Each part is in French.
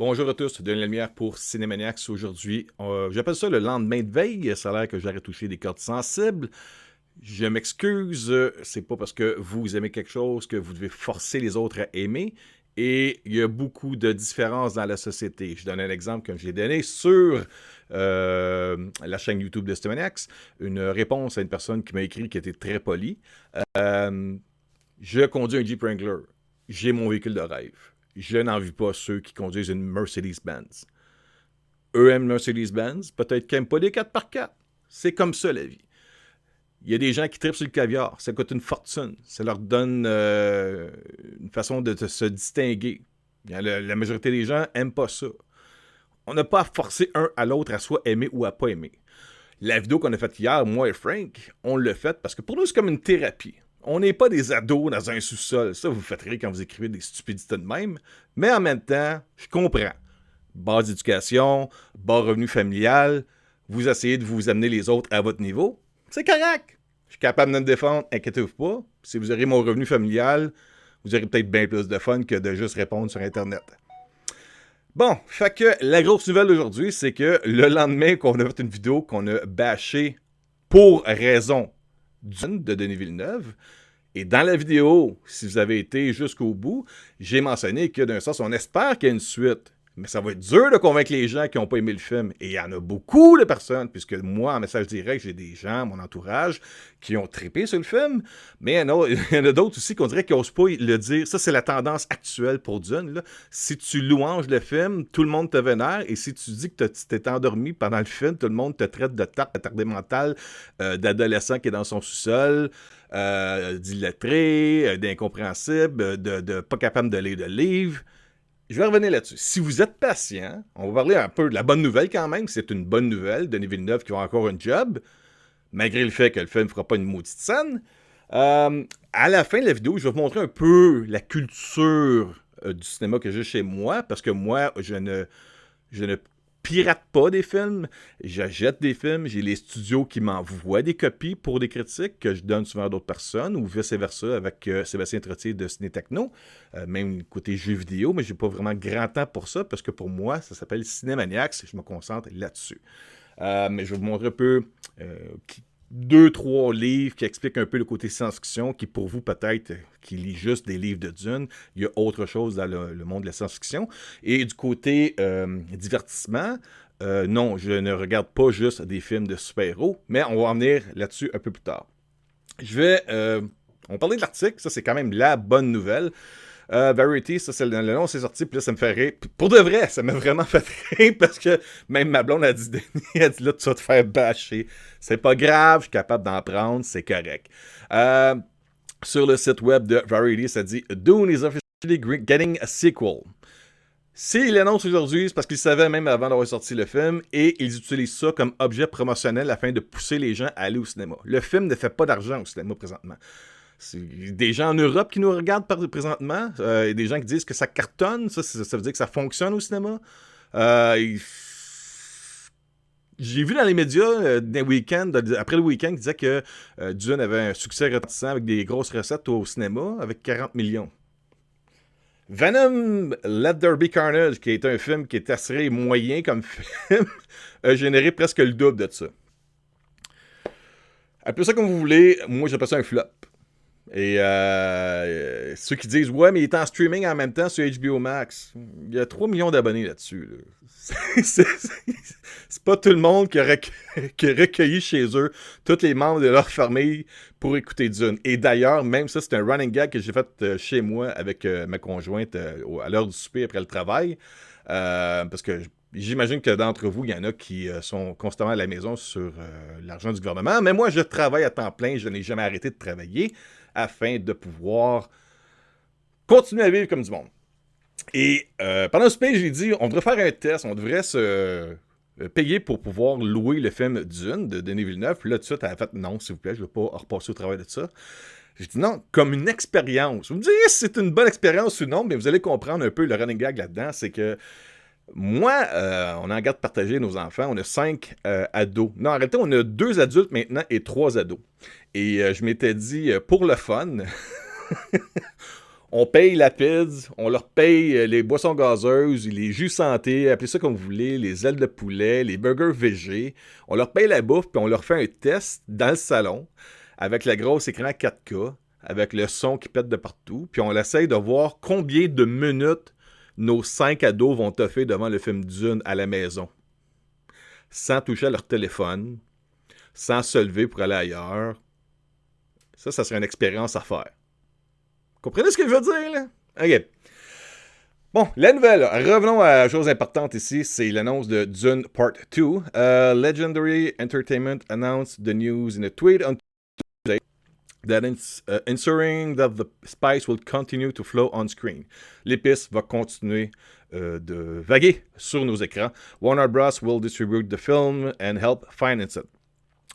Bonjour à tous, Denis Lumière pour Cinémaniacs aujourd'hui. Euh, j'appelle ça le lendemain de veille. Ça a l'air que j'aurais touché des cordes sensibles. Je m'excuse, c'est pas parce que vous aimez quelque chose que vous devez forcer les autres à aimer. Et il y a beaucoup de différences dans la société. Je donne un exemple je l'ai donné sur euh, la chaîne YouTube de Cinémaniacs. Une réponse à une personne qui m'a écrit qui était très polie. Euh, je conduis un Jeep Wrangler. J'ai mon véhicule de rêve je n'envie pas ceux qui conduisent une Mercedes-Benz. Eux aiment Mercedes-Benz, peut-être qu'ils n'aiment pas des 4x4. C'est comme ça la vie. Il y a des gens qui tripent sur le caviar, ça coûte une fortune, ça leur donne euh, une façon de, se distinguer. La, majorité des gens n'aiment pas ça. On n'a pas à forcer un à l'autre à soit aimer ou à pas aimer. La vidéo qu'on a faite hier, moi et Frank, on l'a faite parce que pour nous, c'est comme une thérapie. On n'est pas des ados dans un sous-sol. Ça, vous faites rire quand vous écrivez des stupidités de même. Mais en même temps, je comprends. Base d'éducation, bas revenu familial, vous essayez de vous amener les autres à votre niveau. C'est correct. Je suis capable de me défendre, inquiétez-vous pas. Si vous aurez mon revenu familial, vous aurez peut-être bien plus de fun que de juste répondre sur Internet. Bon, fait que la grosse nouvelle d'aujourd'hui, c'est que le lendemain qu'on a fait une vidéo qu'on a bâché pour raison d'une de Denis Villeneuve. Et dans la vidéo, si vous avez été jusqu'au bout, j'ai mentionné que d'un sens, on espère qu'il y a une suite. Mais ça va être dur de convaincre les gens qui n'ont pas aimé le film. Et il y en a beaucoup de personnes, puisque moi, en message direct, j'ai des gens, mon entourage, qui ont trippé sur le film. Mais il y en a, d'autres aussi qu'on dirait qu'ils n'osent pas le dire. Ça, c'est la tendance actuelle pour Dune. Si tu louanges le film, tout le monde te vénère. Et si tu dis que tu t'es endormi pendant le film, tout le monde te traite de tarte mental, euh, d'adolescent qui est dans son sous-sol. Euh, d'illettré, euh, d'incompréhensible, de, de, pas capable de lire de livre. Je vais revenir là-dessus. Si vous êtes patient, on va parler un peu de la bonne nouvelle quand même. C'est une bonne nouvelle. Denis Villeneuve qui va encore un job, malgré le fait que le film ne fera pas une maudite scène. Euh, à la fin de la vidéo, je vais vous montrer un peu la culture euh, du cinéma que j'ai chez moi, parce que moi, je ne, je ne pirate pas des films, j'achète des films, j'ai les studios qui m'envoient des copies pour des critiques que je donne souvent à d'autres personnes ou vice-versa avec euh, Sébastien Trottier de Ciné Techno, euh, même côté jeux vidéo, mais j'ai pas vraiment grand temps pour ça parce que pour moi, ça s'appelle Cinémaniacs et je me concentre là-dessus. Euh, mais je vais vous montrer un peu qui, deux, trois livres qui expliquent un peu le côté science-fiction, qui pour vous peut-être, qui lit juste des livres de Dune, il y a autre chose dans le, monde de la science-fiction. Et du côté euh, divertissement, euh, non, je ne regarde pas juste des films de super-héros, mais on va en venir là-dessus un peu plus tard. Je vais... Euh, on parlait de l'article, ça c'est quand même la bonne nouvelle. Euh, Verity, ça, c'est le, nom, c'est sorti, puis là, ça me fait rire. pour de vrai, ça m'a vraiment fait rire parce que même ma blonde a dit, elle dit là, tu vas te faire bâcher. C'est pas grave, je suis capable d'en prendre, c'est correct. Euh, sur le site web de Variety, ça dit Dune is officially getting a sequel. S'ils l'annoncent aujourd'hui, c'est parce qu'ils savaient même avant d'avoir sorti le film et ils utilisent ça comme objet promotionnel afin de pousser les gens à aller au cinéma. Le film ne fait pas d'argent au cinéma présentement. Des gens en Europe qui nous regardent présentement. Euh, et des gens qui disent que ça cartonne. Ça, veut dire que ça fonctionne au cinéma. Euh, j'ai vu dans les médias euh, des week-ends, après le week-end, qui disaient que Dune avait un succès retentissant avec des grosses recettes au cinéma avec 40 millions. Venom Let There Be Carnage, qui est un film qui est assez moyen comme film, a généré presque le double de ça. Appelez ça comme vous voulez, moi j'appelle ça un flop. Et euh, ceux qui disent Ouais, mais il est en streaming en même temps sur HBO Max. Il y a 3 millions d'abonnés là-dessus. C'est pas tout le monde qui a, recueilli chez eux tous les membres de leur famille pour écouter Dune. Et d'ailleurs, même ça, c'est un running gag que j'ai fait euh, chez moi avec euh, ma conjointe à l'heure du souper après le travail. parce que J'imagine que d'entre vous, il y en a qui sont constamment à la maison sur l'argent du gouvernement. Mais moi, je travaille à temps plein. Je n'ai jamais arrêté de travailler afin de pouvoir continuer à vivre comme du monde. Et euh, pendant ce pays, j'ai dit, on devrait faire un test, on devrait se euh, payer pour pouvoir louer le film Dune de Denis Villeneuve. Là, tout de suite, elle a fait non, s'il vous plaît, je ne veux pas repasser au travail de ça. J'ai dit non, comme une expérience. Vous me direz si c'est une bonne expérience ou non, mais vous allez comprendre un peu le running gag là-dedans. C'est que moi, euh, on en garde partager nos enfants. On a cinq ados. Non, réalité, on a deux adultes maintenant et trois ados. Et euh, je m'étais dit, euh, pour le fun, On paye la pizza, on leur paye euh, les boissons gazeuses, les jus santé, appelez ça comme vous voulez, les ailes de poulet, les burgers végés. On leur paye la bouffe, puis on leur fait un test dans le salon avec la grosse écran 4K, avec le son qui pète de partout, puis on essaye de voir combien de minutes nos cinq ados vont toffer devant le film Dune à la maison. Sans toucher à leur téléphone, sans se lever pour aller ailleurs. Ça, ça serait une expérience à faire. Comprenez ce que je veux dire, là? OK. Bon, la nouvelle. Revenons à chose importante ici, c'est l'annonce de Dune Part 2. Uh, Legendary Entertainment announced the news in a tweet on that uh, ensuring that the spice will continue to flow on screen. L'épice va continuer uh, de vaguer sur nos écrans. Warner Bros. will distribute the film and help finance it.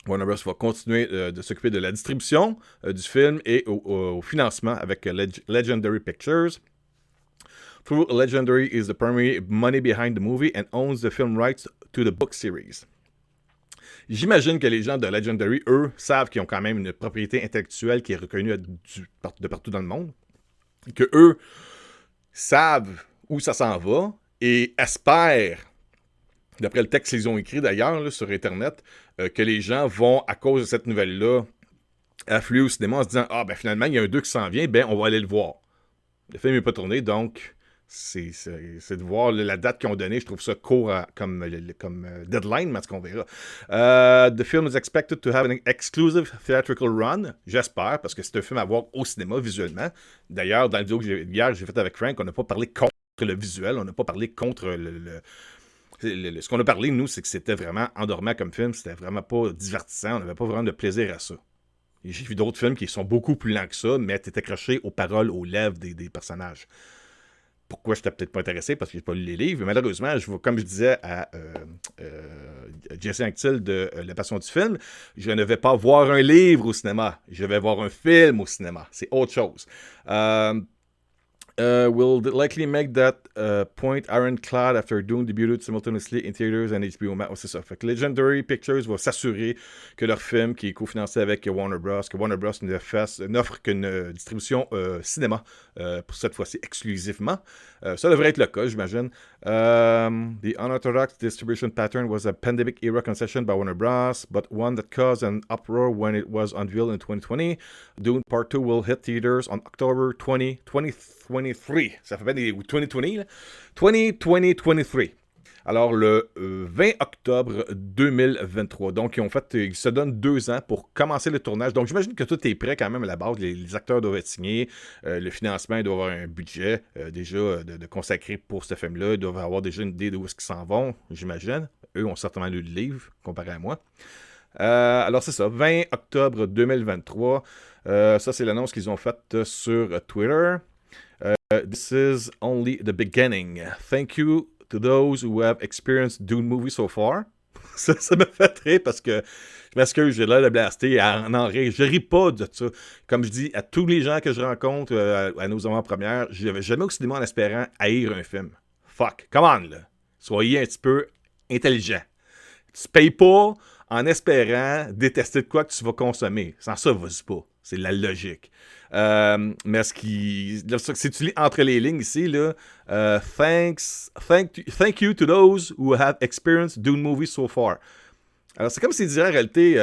Warner Bros. va continuer euh, de s'occuper de la distribution euh, du film et au, financement avec Legendary Pictures. Through Legendary is the primary money behind the movie and owns the film rights to the book series. J'imagine que les gens de Legendary, eux, savent qu'ils ont quand même une propriété intellectuelle qui est reconnue de partout dans le monde. Que eux savent où ça s'en va et espèrent d'après le texte qu'ils ont écrit d'ailleurs sur Internet, euh, que les gens vont, à cause de cette nouvelle-là, affluer au cinéma en se disant Ah, ben finalement, il y a un 2 qui s'en vient, ben on va aller le voir. Le film n'est pas tourné, donc c'est de voir la date qu'ils ont donnée. Je trouve ça court comme, euh, deadline, mais ce qu'on verra. Uh, the film is expected to have an exclusive theatrical run. J'espère, parce que c'est un film à voir au cinéma visuellement. D'ailleurs, dans le vidéo que hier j'ai fait avec Frank, on n'a pas parlé contre le visuel, on n'a pas parlé contre le ce qu'on a parlé, nous, c'est que c'était vraiment endormant comme film. C'était vraiment pas divertissant. On n'avait pas vraiment de plaisir à ça. J'ai vu d'autres films qui sont beaucoup plus lents que ça, mais tu accroché aux paroles, aux lèvres des, personnages. Pourquoi je n'étais peut-être pas intéressé? Parce que j'ai pas lu les livres. Malheureusement, je, comme je disais à euh, euh, Jesse Anctil de euh, La Passion du film, je ne vais pas voir un livre au cinéma. Je vais voir un film au cinéma. C'est autre chose. Euh, uh, will likely make that uh, point ironclad after Dune debuted simultaneously in theaters and HBO Max. c'est ça. Fait que Legendary Pictures va s'assurer que leur film, qui est cofinancé avec Warner Bros., que Warner Bros. n'offre qu'une euh, distribution euh, cinéma euh, pour cette fois-ci exclusivement. Euh, ça devrait être le cas, j'imagine. Um, the unorthodox distribution pattern was a pandemic era concession by Warner Bros., but one that caused an uproar when it was unveiled in 2020. Dune Part 2 will hit theaters on October 20, 2023. Ça fait bien des 2020, là. 2023. Alors, le 20 euh, octobre 2023. Donc, ils ont fait, ils se donnent deux ans pour commencer le tournage. Donc, j'imagine que tout est prêt quand même à la base. Les, acteurs doivent être signés. Euh, le financement doit avoir un budget euh, déjà de, consacrer pour ce film-là. Ils doivent avoir déjà une idée de où est-ce qu'ils s'en vont, j'imagine. Eux ont certainement lu le livre, comparé à moi. alors, c'est ça, 20 octobre 2023. ça, c'est l'annonce qu'ils ont faite sur Twitter. This is only the beginning. Thank you to those who have experienced Dune movie so far. ça, me fait rire parce que je m'excuse, j'ai l'air de blaster en, en rire. Je ris pas de ça. Comme je dis à tous les gens que je rencontre euh, à, nos avant-premières, je vais jamais au cinéma en espérant haïr un film. Fuck. Come on, là. Soyez un petit peu intelligent. Tu payes pas en espérant détester de quoi que tu vas consommer. Sans ça, vas-y pas. C'est la logique. Euh, mais ce qui. Si tu lis entre les lignes ici, là, euh, thanks, thank, thank you to those who have experienced Dune movies so far. Alors, c'est comme s'il disait en réalité.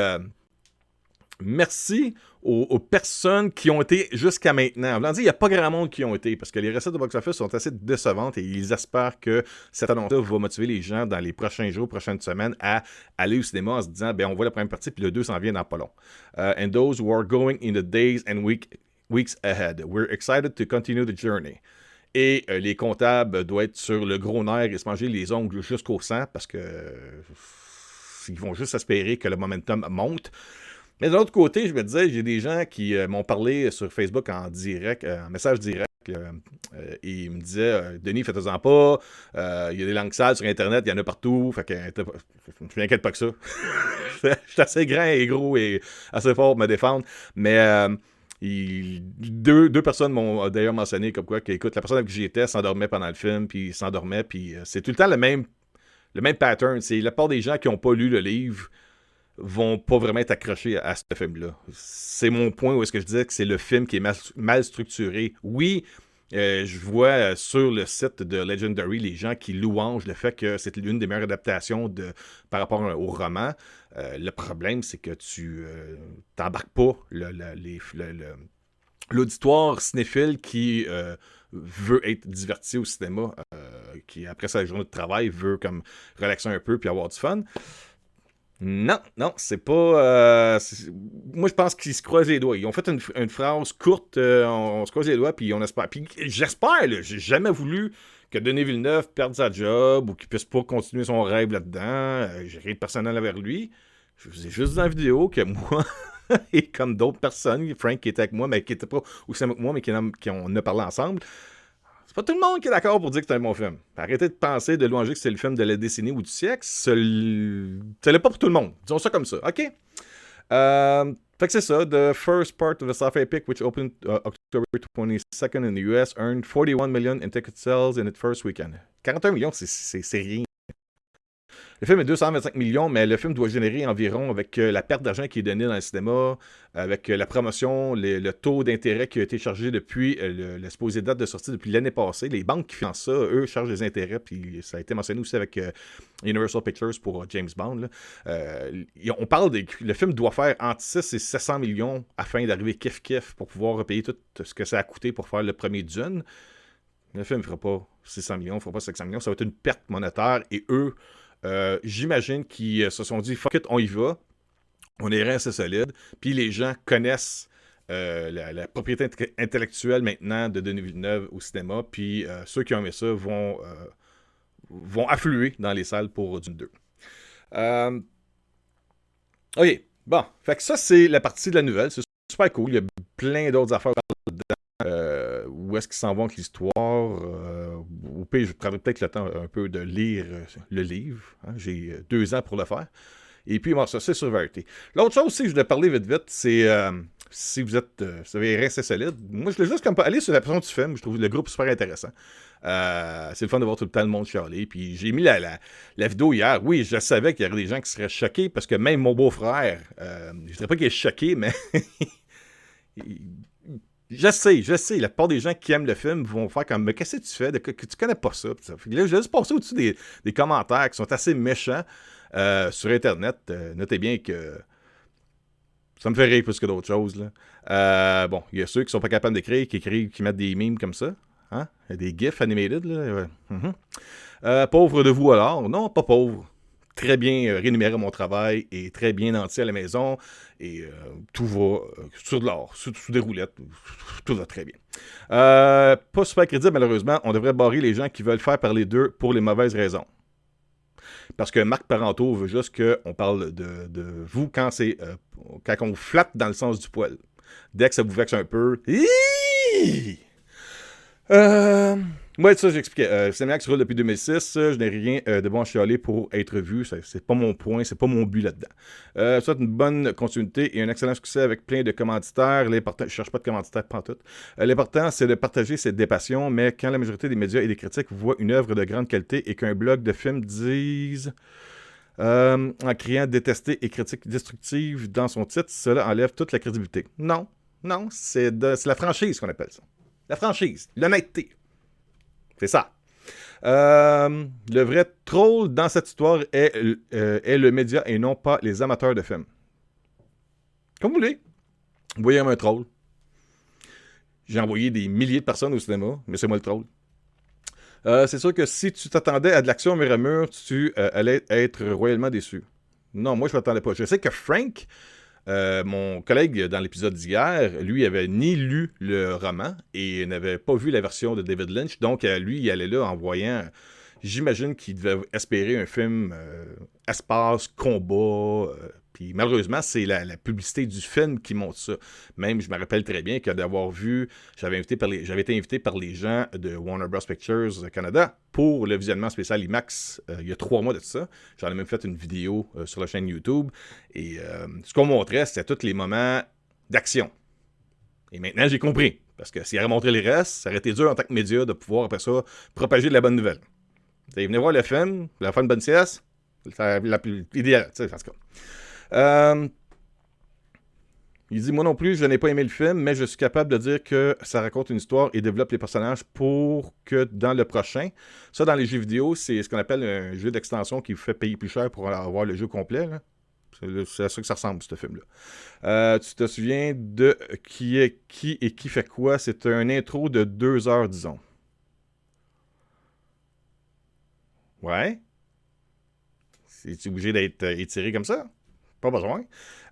Euh, merci aux, personnes qui ont été jusqu'à maintenant. Il n'y a pas grand monde qui ont été parce que les recettes de box-office sont assez décevantes et ils espèrent que cette annonce-là va motiver les gens dans les prochains jours, prochaines semaines à aller au cinéma en se disant, ben on voit la première partie puis le 2 s'en vient dans pas long. and those who are going in the days and weeks ahead. We're excited to continue the journey. Et euh, les comptables doivent être sur le gros nerf et se manger les ongles jusqu'au sang parce que ils vont juste espérer que le momentum monte. Mais de l'autre côté, je me disais, j'ai des gens qui euh, m'ont parlé sur Facebook en direct, euh, en message direct. et ils me disaient Denis, faites-en pas. Il y a des langues sales sur Internet, il y en a partout. Fait que je m'inquiète pas que ça. je suis assez grand et gros et assez fort pour me défendre. Mais deux, personnes m'ont d'ailleurs mentionné comme quoi, écoute, la personne avec qui j'étais s'endormait pendant le film, puis s'endormait, puis euh, c'est tout le temps le même, le même pattern. C'est la part des gens qui n'ont pas lu le livre vont pas vraiment être accrochés à, ce film-là. C'est mon point où est-ce que je disais que c'est le film qui est mal, structuré. Oui, euh, je vois sur le site de Legendary les gens qui louangent le fait que c'est l'une des meilleures adaptations par rapport au roman. Euh, le problème, c'est que tu n'embarques pas l'auditoire cinéphile qui veut être diverti au cinéma, qui après sa journée de travail veut comme relaxer un peu puis avoir du fun. Non, non, c'est pas. Euh, moi, je pense qu'ils se croisent les doigts. Ils ont fait une, phrase courte, euh, on, se croise les doigts, puis on espère. Puis j'espère, j'ai jamais voulu que Denis Villeneuve perde sa job ou qu'il puisse pas continuer son rêve là-dedans. Euh, j'ai rien de personnel avec lui. Je vous ai juste dans la vidéo que moi. et comme d'autres personnes, Frank qui était avec moi, mais qui était pas aussi avec moi, mais qui, qui on a parlé ensemble, c'est tout le monde qui est d'accord pour dire que c'est un bon film. Arrêtez de penser, de louanger que c'est le film de la décennie ou du siècle. Ce n'est pas pour tout le monde. Disons ça comme ça. OK? Euh, fait que c'est ça. The first part of the sci-fi epic, which opened uh, October 22nd in the US, earned 41 million in ticket sales in its first weekend. 41 millions, c'est rien. Le film est 225 millions, mais le film doit générer environ, avec euh, la perte d'argent qui est donnée dans le cinéma, avec euh, la promotion, le taux d'intérêt qui a été chargé depuis euh, l'exposé date de sortie depuis l'année passée. Les banques qui financent ça, eux, chargent des intérêts, puis ça a été mentionné aussi avec Universal Pictures pour James Bond. on parle de. Le film doit faire entre 6 et 700 millions afin d'arriver kiff-kiff pour pouvoir repayer tout ce que ça a coûté pour faire le premier Dune. Le film ne fera pas 600 millions, ne fera pas 700 millions, ça va être une perte monétaire et eux euh, j'imagine qu'ils euh, se sont dit, fuck it, on y va. On est assez solide. Puis les gens connaissent euh, la, propriété intellectuelle maintenant de Denis Villeneuve au cinéma. Puis ceux qui ont aimé ça vont, vont affluer dans les salles pour Dune 2. OK. Bon. Fait que ça, c'est la partie de la nouvelle. C'est super cool. Il y a plein d'autres affaires dedans. où est-ce qu'ils s'en vont avec l'histoire? Je prendrai peut-être le temps un peu de lire euh, le livre. Hein. J'ai euh, deux ans pour le faire. Et puis, bon, ça, c'est sur Verity. L'autre chose aussi je voulais parler vite, vite, c'est euh, si vous êtes, vous avez resté solide. Moi, je voulais juste comme aller sur la personne du film. Je trouve le groupe super intéressant. c'est le fun de voir tout le monde chialer. Puis j'ai mis la, la, vidéo hier. Oui, je savais qu'il y aurait des gens qui seraient choqués parce que même mon beau-frère, je dirais pas qu'il est choqué, mais Je sais, je sais. La plupart des gens qui aiment le film vont faire comme Mais qu'est-ce que tu fais? Que, tu connais pas ça? là, je vais juste passer au-dessus des, commentaires qui sont assez méchants euh, sur Internet. Euh, notez bien que ça me fait rire plus que d'autres choses. Euh, bon, il y a ceux qui sont pas capables d'écrire, qui écrivent, qui mettent des mimes comme ça. Hein? Des GIFs animated. Là. Mhm. pauvre de vous alors? Non, pas pauvre très bien euh, rémunéré mon travail et très bien nanti à la maison. Et euh, tout va euh, sur de l'or, sous, des roulettes. Tout va très bien. pas super crédible, malheureusement. On devrait barrer les gens qui veulent faire parler d'eux pour les mauvaises raisons. Parce que Marc Parenteau veut juste qu'on parle de, vous quand c'est quand on flatte dans le sens du poil. Dès que ça vous vexe un peu. Euh, moi, ça, j'expliquais. Euh, se roule depuis 2006. Je n'ai rien euh, de bon à chialer pour être vu. C'est pas mon point, c'est pas mon but là-dedans. Euh, soit une bonne continuité et un excellent succès avec plein de commanditaires. L'important, je cherche pas de commanditaires, pas tout. Euh, l'important, c'est de partager ses des passions, mais quand la majorité des médias et des critiques voient une œuvre de grande qualité et qu'un blog de films dise. en criant détester et critique destructive dans son titre, cela enlève toute la crédibilité. Non, non, c'est la franchise qu'on appelle ça. La franchise, l'honnêteté. C'est ça. Euh, le vrai troll dans cette histoire est, euh, est, le média et non pas les amateurs de films. Comme vous voulez. Vous voyez un troll. J'ai envoyé des milliers de personnes au cinéma, mais c'est moi le troll. Euh, c'est sûr que si tu t'attendais à de l'action mur à mur, tu allais être royalement déçu. Non, moi je ne m'attendais pas. Je sais que Frank, euh, mon collègue dans l'épisode d'hier, lui, avait ni lu le roman et n'avait pas vu la version de David Lynch. Donc, euh, lui, il allait là en voyant. J'imagine qu'il devait espérer un film euh, espace, combat, puis malheureusement, c'est la, publicité du film qui montre ça. Même, je me rappelle très bien que d'avoir vu, j'avais été invité par les gens de Warner Bros. Pictures Canada pour le visionnement spécial IMAX euh, il y a trois mois de ça. J'en ai même fait une vidéo euh, sur la chaîne YouTube. Et euh, ce qu'on montrait, c'était tous les moments d'action. Et maintenant, j'ai compris. Parce que s'il avait montré les restes, ça aurait été dur en tant que média de pouvoir, après ça, propager de la bonne nouvelle. Vous venez voir le film, allez faire une bonne sieste, c'est l'idéal, en tout cas. Euh, il dit Moi non plus, je n'ai pas aimé le film, mais je suis capable de dire que ça raconte une histoire et développe les personnages pour que dans le prochain. Ça, dans les jeux vidéo, c'est ce qu'on appelle un jeu d'extension qui vous fait payer plus cher pour avoir le jeu complet. C'est à ça que ça ressemble, ce film-là. Euh, tu te souviens de qui est qui et qui fait quoi? C'est un intro de deux heures, disons. Ouais. C'est obligé d'être étiré comme ça? Pas besoin.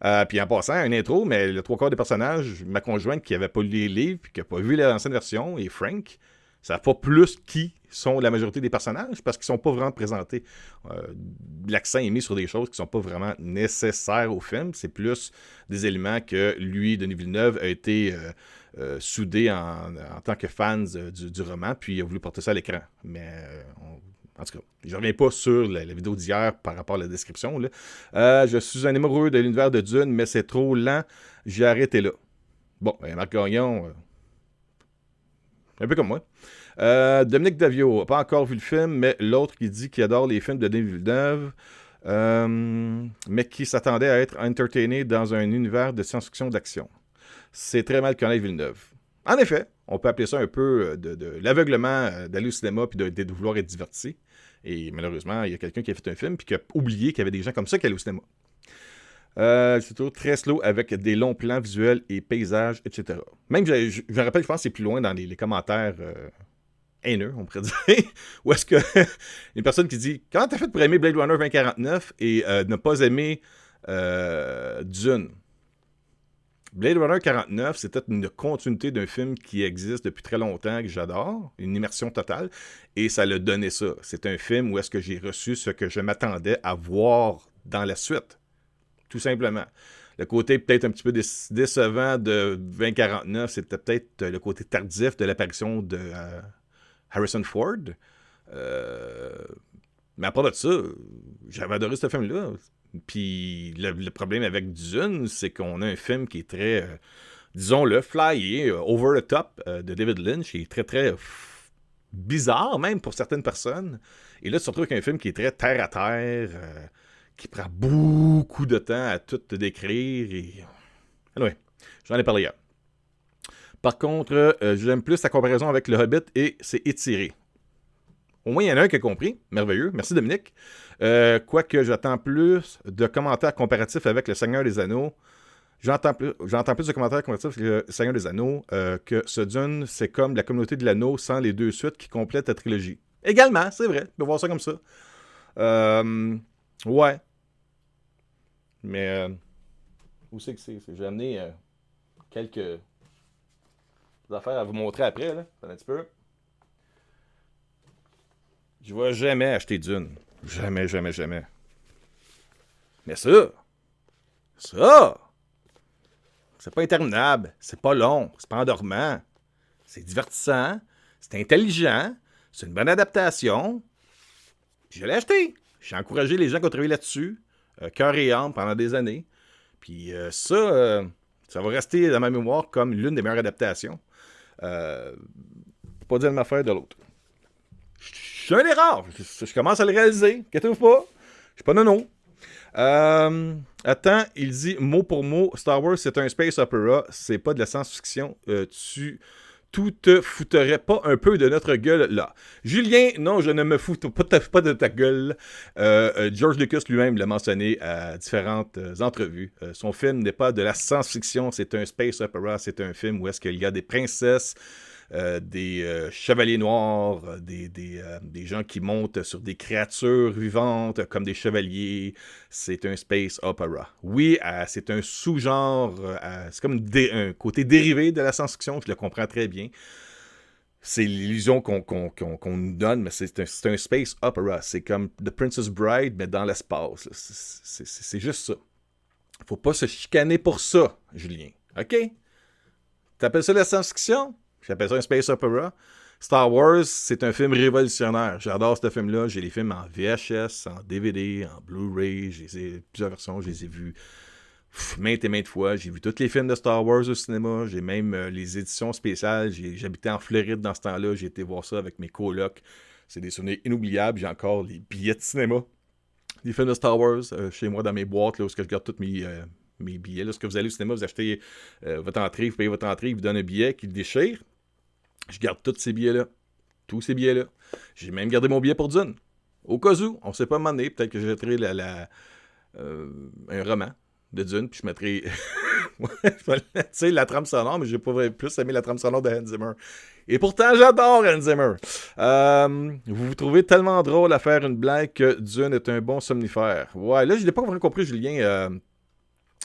Euh, puis en passant, un intro, mais le trois quarts des personnages, ma conjointe qui n'avait pas lu les livres, puis qui n'a pas vu l'ancienne version, et Frank, ça pas plus qui sont la majorité des personnages parce qu'ils sont pas vraiment présentés. Euh, l'accent est mis sur des choses qui sont pas vraiment nécessaires au film. C'est plus des éléments que lui, Denis Villeneuve, a été euh, soudé en, tant que fan du, roman, puis il a voulu porter ça à l'écran. Mais en tout cas, je reviens pas sur la, vidéo d'hier par rapport à la description. Euh, je suis un amoureux de l'univers de Dune, mais c'est trop lent. J'ai arrêté là. Bon, ben, Marc Gagnon, euh, un peu comme moi. Euh, Dominique Davio, pas encore vu le film, mais l'autre qui dit qu'il adore les films de Denis Villeneuve, mais qui s'attendait à être entertainé dans un univers de science-fiction d'action. C'est très mal connaître Villeneuve. En effet, on peut appeler ça un peu de, l'aveuglement d'aller au cinéma puis de, de, vouloir être diverti. Et malheureusement, il y a quelqu'un qui a fait un film puis qui a oublié qu'il y avait des gens comme ça qui allaient au cinéma. Euh, c'est toujours très slow avec des longs plans visuels et paysages, etc. Même, je, me rappelle, je pense que c'est plus loin dans les, commentaires euh, haineux, on pourrait dire, où est-ce que une personne qui dit Comment t'as fait pour aimer Blade Runner 2049 et euh, ne pas aimer Dune? Blade Runner 49, c'était une continuité d'un film qui existe depuis très longtemps, que j'adore, une immersion totale, et ça l'a donné ça. C'est un film où est-ce que j'ai reçu ce que je m'attendais à voir dans la suite, tout simplement. Le côté peut-être un petit peu décevant de 2049, c'était peut-être le côté tardif de l'apparition de euh, Harrison Ford. Euh, mais à part de ça, j'avais adoré ce film-là. Puis le, problème avec Dune, c'est qu'on a un film qui est très, euh, disons-le, flyé, euh, over the top euh, de David Lynch, qui est très, très bizarre même pour certaines personnes. Et là, tu te retrouves avec un film qui est très terre à terre, qui prend beaucoup de temps à tout te décrire. Et... Anyway, j'en ai parlé hier. Par contre, j'aime plus la comparaison avec Le Hobbit et c'est étiré. Au moins, il y en a un qui a compris. Merveilleux. Merci, Dominique. Euh, quoique j'attends plus de commentaires comparatifs avec Le Seigneur des Anneaux. J'entends plus, de commentaires comparatifs avec Le Seigneur des Anneaux euh, que ce Dune, c'est comme la communauté de l'anneau sans les deux suites qui complètent la trilogie. Également, c'est vrai. Tu peux voir ça comme ça. Euh, ouais. Mais où c'est que c'est? J'ai amené quelques affaires à vous montrer après. Là. Un petit peu. Je vais jamais acheter d'une. Jamais, jamais, jamais. Mais ça, ça, c'est pas interminable, c'est pas long, c'est pas endormant, c'est divertissant, c'est intelligent, c'est une bonne adaptation. je l'ai acheté. J'ai encouragé les gens qui ont travaillé là-dessus, euh, cœur et âme, pendant des années. Puis euh, ça, euh, ça va rester dans ma mémoire comme l'une des meilleures adaptations. pas dire de ma frère de l'autre suis un des rares. Je, commence à le réaliser. Inquiétez-vous pas. Je suis pas nono. Euh, attends, il dit mot pour mot Star Wars, c'est un space opera. C'est pas de la science-fiction. Euh, tu tout te foutrais pas un peu de notre gueule là. Julien, non, je ne me fous pas, de ta gueule. Euh, George Lucas lui-même l'a mentionné à différentes entrevues. son film n'est pas de la science-fiction, c'est un space opera, c'est un film où est-ce qu'il y a des princesses, euh, des euh, chevaliers noirs, euh, des, des, gens qui montent sur des créatures vivantes comme des chevaliers. C'est un space opera. Oui, c'est un sous-genre, c'est comme un côté dérivé de la science-fiction, je le comprends très bien. C'est l'illusion qu'on nous donne, mais c'est un, un, space opera. C'est comme The Princess Bride, mais dans l'espace. C'est juste ça. Faut pas se chicaner pour ça, Julien. OK? T'appelles ça la science-fiction? J'appelle ça un space opera. Star Wars, c'est un film révolutionnaire. J'adore ce film-là. J'ai les films en VHS, en DVD, en Blu-ray. J'ai plusieurs versions. Je les ai vus maintes et maintes fois. J'ai vu tous les films de Star Wars au cinéma. J'ai même euh, les éditions spéciales. J'habitais en Floride dans ce temps-là. J'ai été voir ça avec mes colocs. C'est des souvenirs inoubliables. J'ai encore les billets de cinéma. des films de Star Wars chez moi dans mes boîtes, là, où je garde tous mes, mes billets. Lorsque vous allez au cinéma, vous achetez votre entrée, vous payez votre entrée, ils vous donnent un billet qui le déchire. Je garde tous ces billets-là. Tous ces billets-là. J'ai même gardé mon billet pour Dune. Au cas où, on ne sait pas m'emmener. Peut-être que je jetterai la, un roman de Dune, puis je mettrai tu sais, la trame sonore, mais j'ai pas plus aimé la trame sonore de Hans Zimmer. Et pourtant, j'adore Hans Zimmer. Euh, vous vous trouvez tellement drôle à faire une blague que Dune est un bon somnifère. Ouais, là, je n'ai pas vraiment compris, Julien. Euh,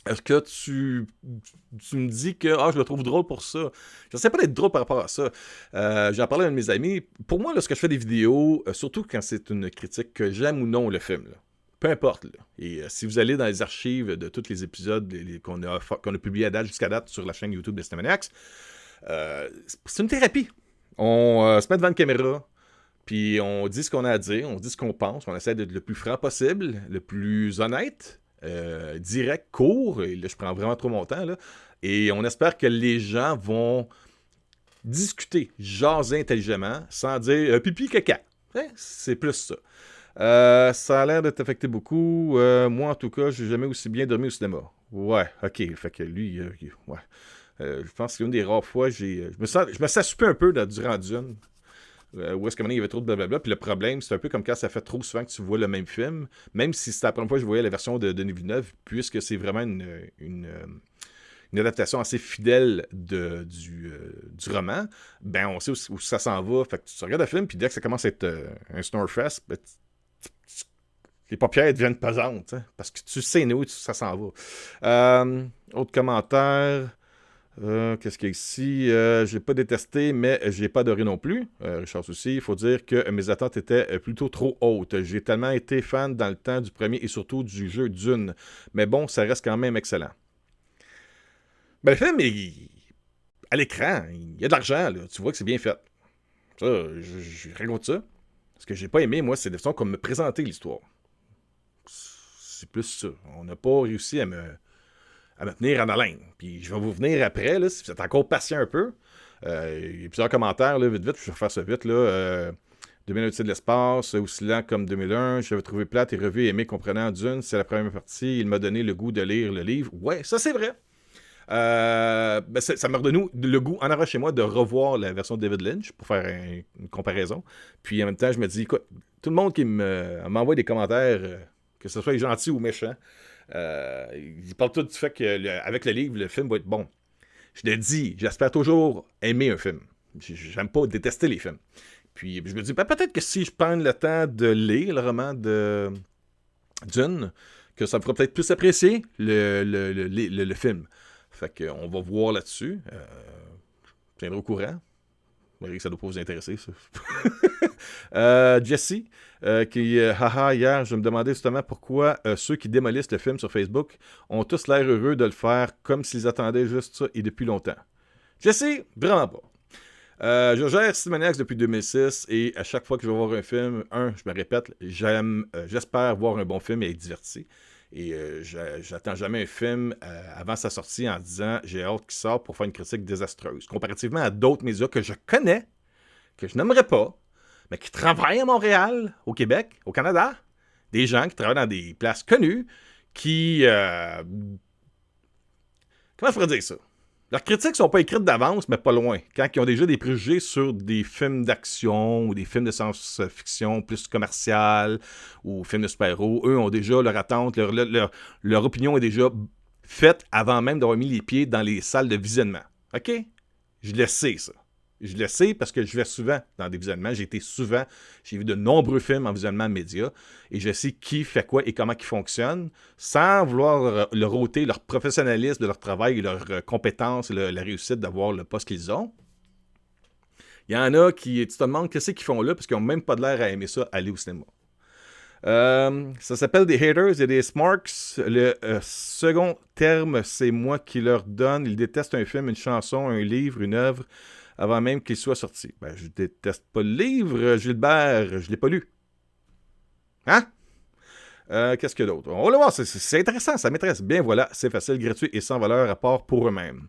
est-ce que tu, me dis que ah, je le trouve drôle pour ça? Je ne sais pas d'être drôle par rapport à ça. Euh, J'en parlais à un de mes amis. Pour moi, lorsque je fais des vidéos, euh, surtout quand c'est une critique que j'aime ou non le film, peu importe. Et euh, si vous allez dans les archives de tous les épisodes qu'on a, a publiés à date jusqu'à date sur la chaîne YouTube de c'est une thérapie. On se met devant une caméra, puis on dit ce qu'on a à dire, on dit ce qu'on pense, on essaie d'être le plus franc possible, le plus honnête, direct, court, et là je prends vraiment trop mon temps, là, et on espère que les gens vont discuter, jaser intelligemment, sans dire pipi caca. Hein? C'est plus ça. Euh, ça a l'air de t'affecter beaucoup. Euh, moi, en tout cas, j'ai jamais aussi bien dormi au cinéma. Ouais, ok. Fait que lui, euh, ouais. je pense que c'est une des rares fois, j'ai, je me sens, je me sens un peu dans, durant Dune. Où est-ce que il y avait trop de blablabla. Puis le problème, c'est un peu comme quand ça fait trop souvent que tu vois le même film. Même si c'était la première fois que je voyais la version de Denis Villeneuve, puisque c'est vraiment une, une, adaptation assez fidèle de, du, roman, ben on sait où, ça s'en va. Fait que tu regardes le film, puis dès que ça commence à être un Snorefest, ben, les paupières deviennent pesantes, hein, parce que tu sais où ça s'en va. Euh, autre commentaire. Euh, qu'est-ce qu'il y a ici? Euh, j'ai pas détesté, mais j'ai pas adoré non plus. Richard aussi, il faut dire que mes attentes étaient plutôt trop hautes. J'ai tellement été fan dans le temps du premier et surtout du jeu Dune. Mais bon, ça reste quand même excellent. Ben, le film, à l'écran, il y a de l'argent, tu vois que c'est bien fait. Ça, je, je raconte ça. Ce que j'ai pas aimé, moi, c'est de façon comme me présenter l'histoire. C'est plus ça. On n'a pas réussi à me, à me tenir en haleine. Puis je vais vous venir après, là, si vous êtes encore patient un peu. Euh, il y a plusieurs commentaires, là, vite, vite, je vais faire ça vite. Là. Euh, 2001 de l'espace, aussi lent comme 2001, j'avais trouvé plate et revu et aimé comprenant Dune, c'est la première partie, il m'a donné le goût de lire le livre. Ouais, ça c'est vrai. Euh, ben ça m'a redonné le goût en arrière chez moi de revoir la version de David Lynch pour faire une comparaison. Puis en même temps, je me dis, écoute, tout le monde qui m'envoie des commentaires, euh, que ce soit gentil ou méchant, euh, ils parlent tout du fait qu'avec le, le livre, le film va être bon. Je le dis, j'espère toujours aimer un film. J'aime pas détester les films. Puis je me dis, ben, peut-être que si je prends le temps de lire le roman de Dune, que ça me fera peut-être plus apprécier le film. Fait qu'on va voir là-dessus. Euh, je tiendrai au courant. Que ça doit pas vous intéresser, euh, Jesse, euh, qui, euh, haha, hier, je me demandais justement pourquoi ceux qui démolissent le film sur Facebook ont tous l'air heureux de le faire comme s'ils attendaient juste ça et depuis longtemps. Jesse, vraiment pas. je gère Cinemaniacs depuis 2006 et à chaque fois que je vais voir un film, un, je me répète, j'aime, j'espère voir un bon film et être diverti. Et euh, j'attends jamais un film euh, avant sa sortie en disant j'ai hâte qu'il sorte pour faire une critique désastreuse. Comparativement à d'autres médias que je connais, que je n'aimerais pas, mais qui travaillent à Montréal, au Québec, au Canada. Des gens qui travaillent dans des places connues, qui. Euh, comment je pourrais dire ça? Leurs critiques sont pas écrites d'avance, mais pas loin. Quand ils ont déjà des préjugés sur des films d'action ou des films de science-fiction plus commercial ou films de super-héros, eux ont déjà leur attente, leur, leur, opinion est déjà faite avant même d'avoir mis les pieds dans les salles de visionnement. OK? Je le sais, ça. Je le sais parce que je vais souvent dans des visionnements. J'ai été souvent, j'ai vu de nombreux films en visionnement média et je sais qui fait quoi et comment ils fonctionnent sans vouloir leur ôter leur professionnalisme de leur travail, leur euh, compétence, la réussite d'avoir le poste qu'ils ont. Il y en a qui, tu te demandes qu'est-ce qu'ils font là parce qu'ils n'ont même pas de l'air à aimer ça, aller au cinéma. Euh, ça s'appelle des haters et des smarks. Le euh, second terme, c'est moi qui leur donne. Ils détestent un film, une chanson, un livre, une œuvre avant même qu'il soit sorti. Ben, je déteste pas le livre, Gilbert, je l'ai pas lu. Hein? Euh, qu'est-ce a d'autre? On va le voir, c'est intéressant, ça m'intéresse. Bien voilà, c'est facile, gratuit et sans valeur à part pour eux-mêmes.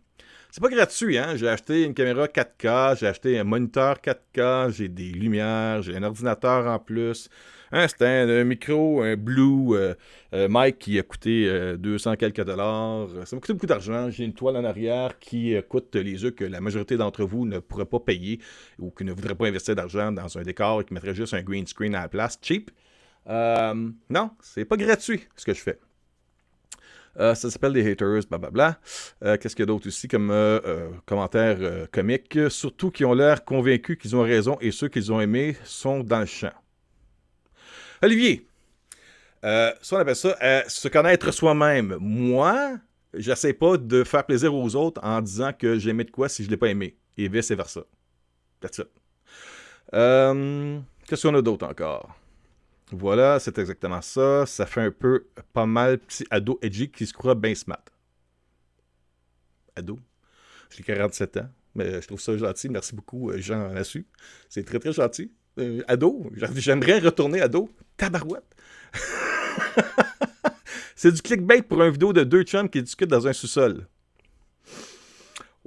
C'est pas gratuit, hein? J'ai acheté une caméra 4K, j'ai acheté un moniteur 4K, j'ai des lumières, j'ai un ordinateur en plus, un stand, un micro, un Blue euh, euh, mic qui a coûté 200 quelques dollars. Ça m'a coûté beaucoup d'argent. J'ai une toile en arrière qui coûte les yeux que la majorité d'entre vous ne pourrait pas payer ou qui ne voudrait pas investir d'argent dans un décor et qui mettrait juste un green screen à la place, cheap. non, c'est pas gratuit ce que je fais. Euh, ça s'appelle des haters, blablabla. Euh, Qu'est-ce qu'il y a d'autre aussi comme euh, euh, commentaires comiques? Surtout qui ont l'air convaincus qu'ils ont raison et ceux qu'ils ont aimés sont dans le champ. Olivier, ça on appelle ça se connaître soi-même. Moi, j'essaie pas de faire plaisir aux autres en disant que j'ai aimé de quoi si je l'ai pas aimé. Et vice-versa. That's it. Qu'est-ce qu'on a d'autre encore? Voilà, c'est exactement ça. Ça fait un peu pas mal petit ado edgy qui se croit bien smart. Ado. J'ai 47 ans, mais je trouve ça gentil. Merci beaucoup, euh, Jean Lassu. C'est très, très gentil. Euh, ado, j'aimerais retourner ado. Tabarouette. c'est du clickbait pour une vidéo de deux chums qui discutent dans un sous-sol.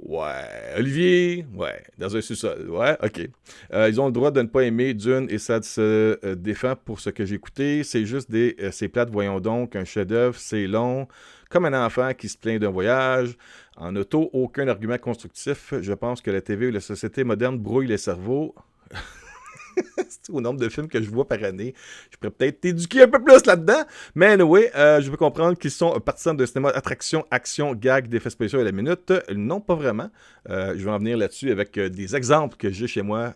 Ouais. Olivier, ouais. Dans un sous-sol, ouais, ok. Euh, ils ont le droit de ne pas aimer Dune et ça se euh, défend pour ce que j'ai écouté. C'est juste des. Euh, c'est plate, voyons donc. Un chef-d'œuvre, c'est long. Comme un enfant qui se plaint d'un voyage. En auto, aucun argument constructif. Je pense que la TV ou la société moderne brouille les cerveaux. au nombre de films que je vois par année. Je pourrais peut-être t'éduquer un peu plus là-dedans. Mais anyway, euh, je veux comprendre qu'ils sont partisans de cinéma, attraction, action, gag, d'effets spéciaux à la minute. Non, pas vraiment. Euh, je vais en venir là-dessus avec euh, des exemples que j'ai chez moi,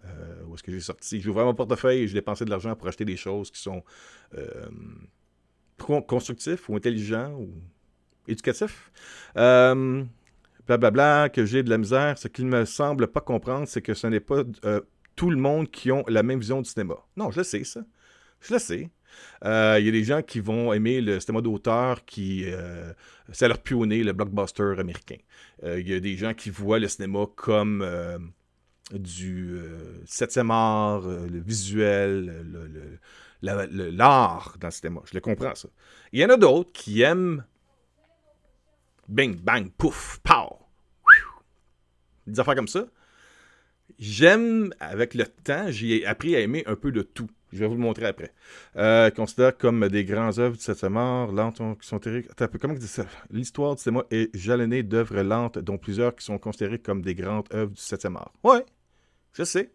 où est-ce que j'ai sorti. J'ai ouvert mon portefeuille et j'ai dépensé de l'argent pour acheter des choses qui sont constructifs ou intelligents ou éducatifs. Blablabla, que j'ai de la misère. Ce qu'il me semble pas comprendre, c'est que ce n'est pas tout le monde qui ont la même vision du cinéma. Non, je le sais, ça. Je le sais. Euh, il y a des gens qui vont aimer le cinéma d'auteur qui. Euh, c'est leur pionnier, le blockbuster américain. Euh, il y a des gens qui voient le cinéma comme du septième art, le visuel, l'art dans le cinéma. Je le comprends, ça. Il y en a d'autres qui aiment. Bing, bang, pouf, pow. Des affaires comme ça. J'aime, avec le temps, j'ai appris à aimer un peu de tout. Je vais vous le montrer après. Euh, considère comme des grands œuvres du 7 art, lentes qui sont Comment ça? L'histoire du cinéma est jalonnée d'œuvres lentes, dont plusieurs qui sont considérées comme des grandes œuvres du 7 art. Ouais, je sais.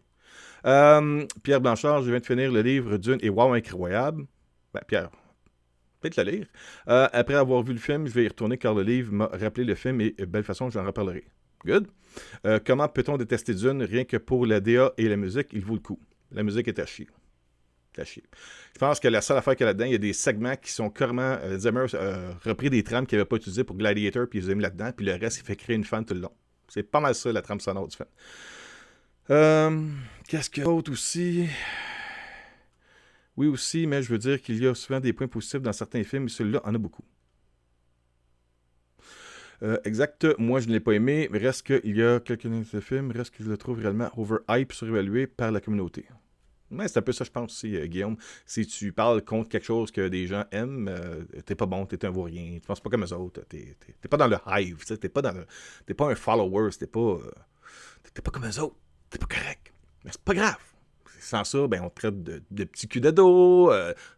Euh, Pierre Blanchard, je viens de finir le livre Dune et Wow, incroyable. Ben, Pierre, peut-être le lire. Euh, après avoir vu le film, je vais y retourner car le livre m'a rappelé le film et belle façon, j'en reparlerai. Good. Euh, comment peut-on détester Dune rien que pour la DA et la musique? Il vaut le coup. La musique est à chier. À chier. Je pense que la seule affaire qu'il y a là-dedans, il y a des segments qui sont carrément. Euh, Zimmer euh, repris des trames qu'il n'avait pas utilisées pour Gladiator, puis ils les ont mis là-dedans, puis le reste, il fait créer une fan tout le long. C'est pas mal ça, la trame sonore du film. Euh, Qu'est-ce qu'il y a d'autre aussi? Oui, aussi, mais je veux dire qu'il y a souvent des points positifs dans certains films, mais celui-là en a beaucoup. Euh, exact, moi je ne l'ai pas aimé, reste qu'il y a quelques de film, reste que le trouve réellement overhype, surévalué par la communauté. Mais c'est un peu ça, je pense aussi, euh, Guillaume. Si tu parles contre quelque chose que des gens aiment, euh, t'es pas bon, t'es un vaurien, tu penses pas comme eux autres, t'es, pas dans le hive, t'es pas dans le, t'es pas un follower, t'es pas, t'es pas comme eux autres, t'es pas correct. Mais c'est pas grave. Sans ça, ben, on te traite de, petits culs de dos,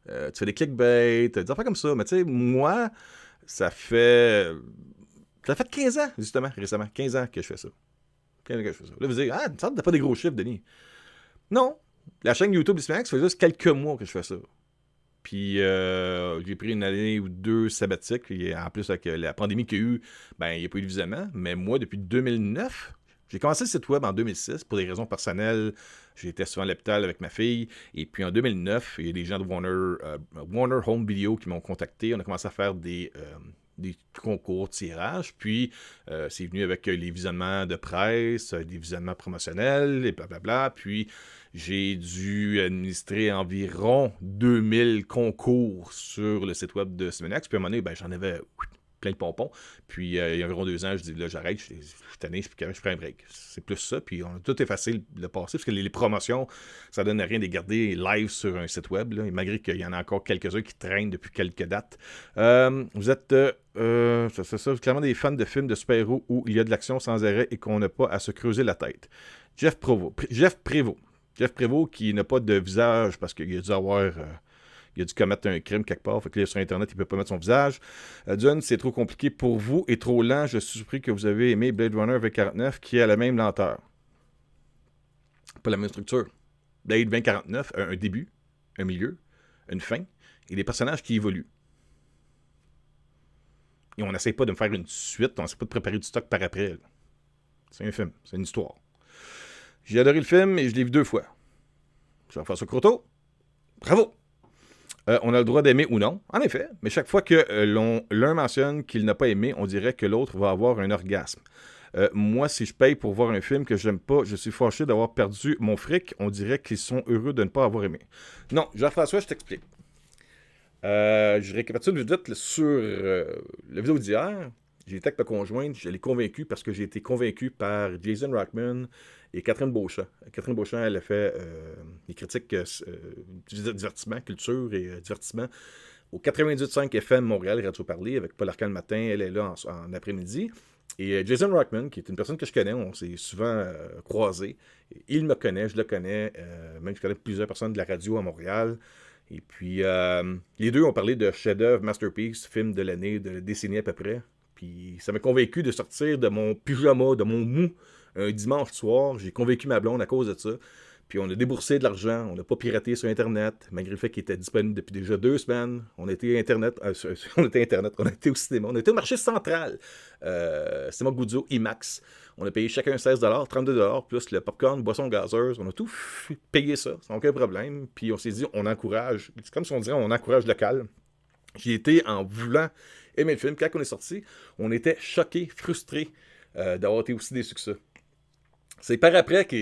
tu fais des clickbait, des affaires comme ça. Mais tu sais, moi, ça fait ça fait 15 ans, justement, récemment. 15 ans que je fais ça. 15 ans que je fais ça. Là, vous dites, ah, tu n'as pas des gros chiffres, Denis. Non. La chaîne YouTube Smax, ça fait juste quelques mois que je fais ça. Puis euh, j'ai pris une année ou deux sabbatiques. en plus, avec la pandémie qu'il y a eu, ben, il n'y a pas eu de visionnement. Mais moi, depuis 2009, j'ai commencé le site web en 2006 pour des raisons personnelles. J'étais souvent à l'hôpital avec ma fille. Et puis en 2009, il y a des gens de Warner, euh, Warner Home Video qui m'ont contacté. On a commencé à faire des, euh, des concours tirage. Puis, euh, c'est venu avec les visionnements de presse, des visionnements promotionnels, et blablabla. Puis, j'ai dû administrer environ 2000 concours sur le site web de Simenex. Puis, à un moment donné, ben, j'en avais plein de pompons. Puis euh, il y a environ deux ans, je dis là, j'arrête, je suis tanné, je je prends un break. C'est plus ça. Puis tout effacé le, le passé, parce que les, promotions, ça donne rien de garder live sur un site web. Malgré qu'il y en a encore quelques-uns qui traînent depuis quelques dates. Euh, vous êtes. Euh, c'est ça, clairement des fans de films de super-héros où il y a de l'action sans arrêt et qu'on n'a pas à se creuser la tête. Jeff Provo. Jeff Prévost. Jeff Prévost qui n'a pas de visage parce qu'il a dû avoir il a dû commettre un crime quelque part. Fait que là, sur Internet, il ne peut pas mettre son visage. Euh, c'est trop compliqué pour vous et trop lent. Je suis surpris que vous avez aimé Blade Runner V49 qui a la même lenteur. Pas la même structure. Blade 2049 a un début, un milieu, une fin et des personnages qui évoluent. Et on n'essaie pas de me faire une suite, on n'essaie pas de préparer du stock par après. C'est un film, c'est une histoire. J'ai adoré le film et je l'ai vu deux fois. Jean-François Croteau, bravo! Euh, on a le droit d'aimer ou non, en effet, mais chaque fois que euh, l'un mentionne qu'il n'a pas aimé, on dirait que l'autre va avoir un orgasme. Euh, moi, si je paye pour voir un film que j'aime pas, je suis fâché d'avoir perdu mon fric. On dirait qu'ils sont heureux de ne pas avoir aimé. Non, Jean-François, je t'explique. je récapitule vite sur la vidéo d'hier. J'ai été avec ma conjointe, je l'ai convaincu parce que j'ai été convaincu par Jason Rockman et Catherine Beauchamp. Catherine Beauchamp, elle a fait euh, des critiques euh, divertissement, culture et euh, divertissement au 98.5 FM Montréal, Radio Parler, avec Paul Arcand le matin, elle est là en, après-midi. Et Jason Rockman, qui est une personne que je connais, on s'est souvent croisés. Il me connaît, je le connais, même je connais plusieurs personnes de la radio à Montréal. Et puis, les deux ont parlé de chef-d'œuvre, masterpiece, film de l'année, de la décennie à peu près. Puis, ça m'a convaincu de sortir de mon pyjama, de mon mou, un dimanche soir. J'ai convaincu ma blonde à cause de ça. Puis on a déboursé de l'argent, on n'a pas piraté sur Internet, malgré le fait qu'il était disponible depuis déjà deux semaines. On était Internet, euh, on était Internet, on était au cinéma, on était au marché central. Euh, cinéma Goudzo, IMAX. On a payé chacun 16 32 plus le popcorn, boisson gazeuse. On a tout payé ça, sans aucun problème. Puis on s'est dit, on encourage, c'est comme si on dirait, on encourage calme. J'ai été en voulant aimer le film. Quand on est sorti, on était choqués, frustrés euh, d'avoir été aussi que ça. C'est par après que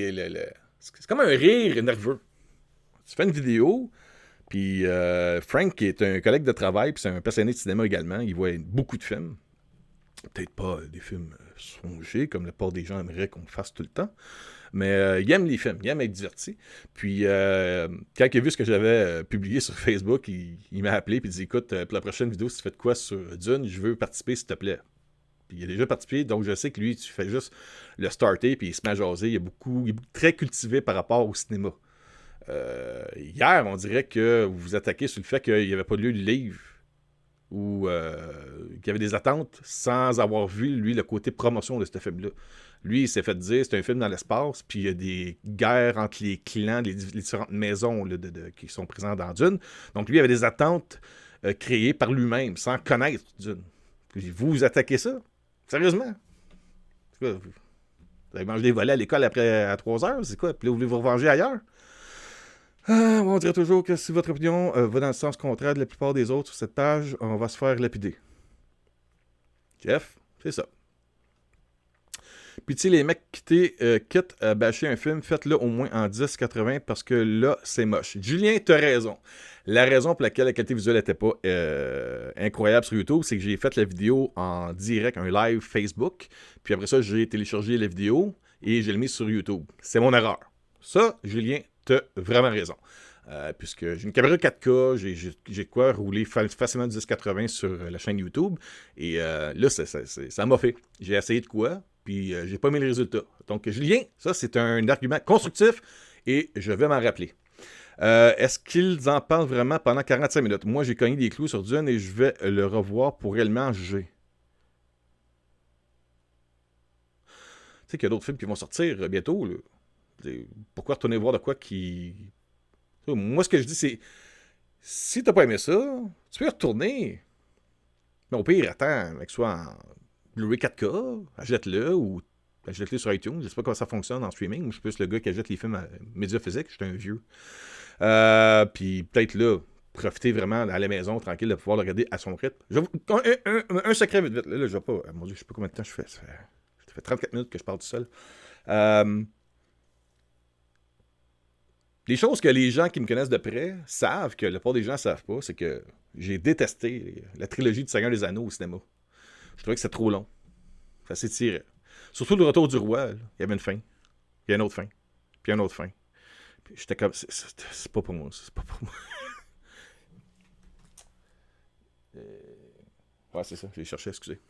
c'est comme un rire nerveux. Tu fais une vidéo, puis euh, Frank, qui est un collègue de travail, puis c'est un passionné de cinéma également, il voit beaucoup de films. Peut-être pas des films euh, songés, comme la plupart des gens aimeraient qu'on fasse tout le temps. Mais euh, il aime les films, il aime être diverti. Puis, quand il a vu ce que j'avais publié sur Facebook, il, m'a appelé et il dit Écoute, pour la prochaine vidéo, si tu fais de quoi sur Dune, je veux participer, s'il te plaît il a déjà participé, donc je sais que lui, tu fais juste le starter, puis il se met à jaser. Il est, beaucoup, il est très cultivé par rapport au cinéma. Euh, hier, on dirait que vous vous attaquez sur le fait qu'il n'y avait pas lu le livre ou euh, qu'il y avait des attentes sans avoir vu, lui, le côté promotion de ce film-là. Lui, il s'est fait dire c'est un film dans l'espace, puis il y a des guerres entre les clans, les, différentes maisons qui sont présentes dans Dune. Donc, lui, il avait des attentes euh, créées par lui-même, sans connaître Dune. vous, vous attaquez ça? Sérieusement? Vous avez mangé des volets à l'école après à 3 heures? C'est quoi? Puis là, vous voulez vous revenger ailleurs? Ah, on dirait toujours que si votre opinion euh, va dans le sens contraire de la plupart des autres sur cette page, on va se faire lapider. Jeff, c'est ça. Puis tu sais, les mecs qui euh, quittent à bâcher un film, faites-le au moins en 10-80 parce que là, c'est moche. Julien, t'as raison. La raison pour laquelle la qualité visuelle n'était pas euh, incroyable sur YouTube, c'est que j'ai fait la vidéo en direct, un live Facebook. Puis après ça, j'ai téléchargé la vidéo et je l'ai mise sur YouTube. C'est mon erreur. Ça, Julien, t'as vraiment raison. Euh, puisque j'ai une caméra 4K, j'ai quoi rouler facilement 1080 sur la chaîne YouTube. Et là, ça m'a fait. J'ai essayé de quoi, puis j'ai pas mis le résultat. Donc, Julien, ça, c'est un argument constructif et je vais m'en rappeler. Euh, est-ce qu'ils en parlent vraiment pendant 45 minutes? Moi, j'ai cogné des clous sur Dune et je vais le revoir pour réellement juger. Tu sais qu'il y a d'autres films qui vont sortir bientôt. Pourquoi retourner voir de quoi qui. Moi, ce que je dis, c'est. Si t'as pas aimé ça, tu peux retourner. Mais au pire, attends, que soit en Blu-ray 4K, achète-le ou achète-le sur iTunes. Je sais pas comment ça fonctionne en streaming. je suis plus le gars qui achète les films à médias physiques. Je suis un vieux. Euh, puis peut-être là, profiter vraiment à la maison, tranquille, de pouvoir le regarder à son rythme. un, secret vite, vite. Là, je vais pas. Mon Dieu, je sais pas combien de temps je fais. Ça fait, 34 minutes que je parle tout seul. Euh, les choses que les gens qui me connaissent de près savent, que la plupart des gens ne savent pas, c'est que j'ai détesté la trilogie de Seigneur des Anneaux au cinéma. Je trouvais que c'était trop long. Ça s'étirait. Surtout le retour du roi, il y avait une fin. Il y a une autre fin. Puis une autre fin. Puis j'étais comme. C'est pas pour moi. C'est pas pour moi. euh... Ouais, c'est ça. J'ai cherché, excusez.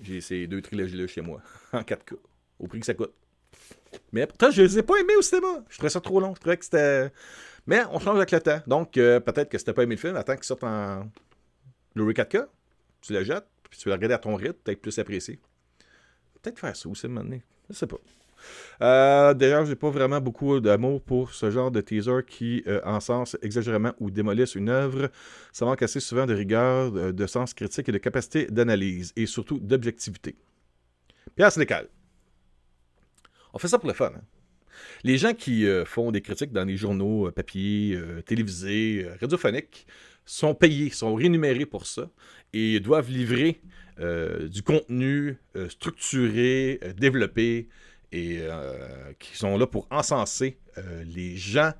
J'ai ces deux trilogies-là chez moi. en 4K. Au prix que ça coûte. Mais pourtant, je les ai pas aimés au cinéma. Je trouvais ça trop long. Je trouvais que c'était. Mais on change avec le temps. Donc, euh, peut-être que si t'as pas aimé le film, attends qu'il sorte en Blu-ray 4K. Tu le jettes, puis tu le regarder à ton rythme, peut-être plus apprécié. Peut-être faire ça aussi, maintenant. Je sais pas. Euh, D'ailleurs, j'ai pas vraiment beaucoup d'amour pour ce genre de teaser qui euh, encensent exagérément ou démolissent une œuvre. Ça manque assez souvent de rigueur, de, de sens critique et de capacité d'analyse, et surtout d'objectivité. Pierre Sénécal. On fait ça pour le fun. Hein? Les gens qui euh, font des critiques dans les journaux euh, papier, euh, télévisés, radiophoniques sont payés, sont rémunérés pour ça et doivent livrer du contenu structuré, développé et qui sont là pour encenser les gens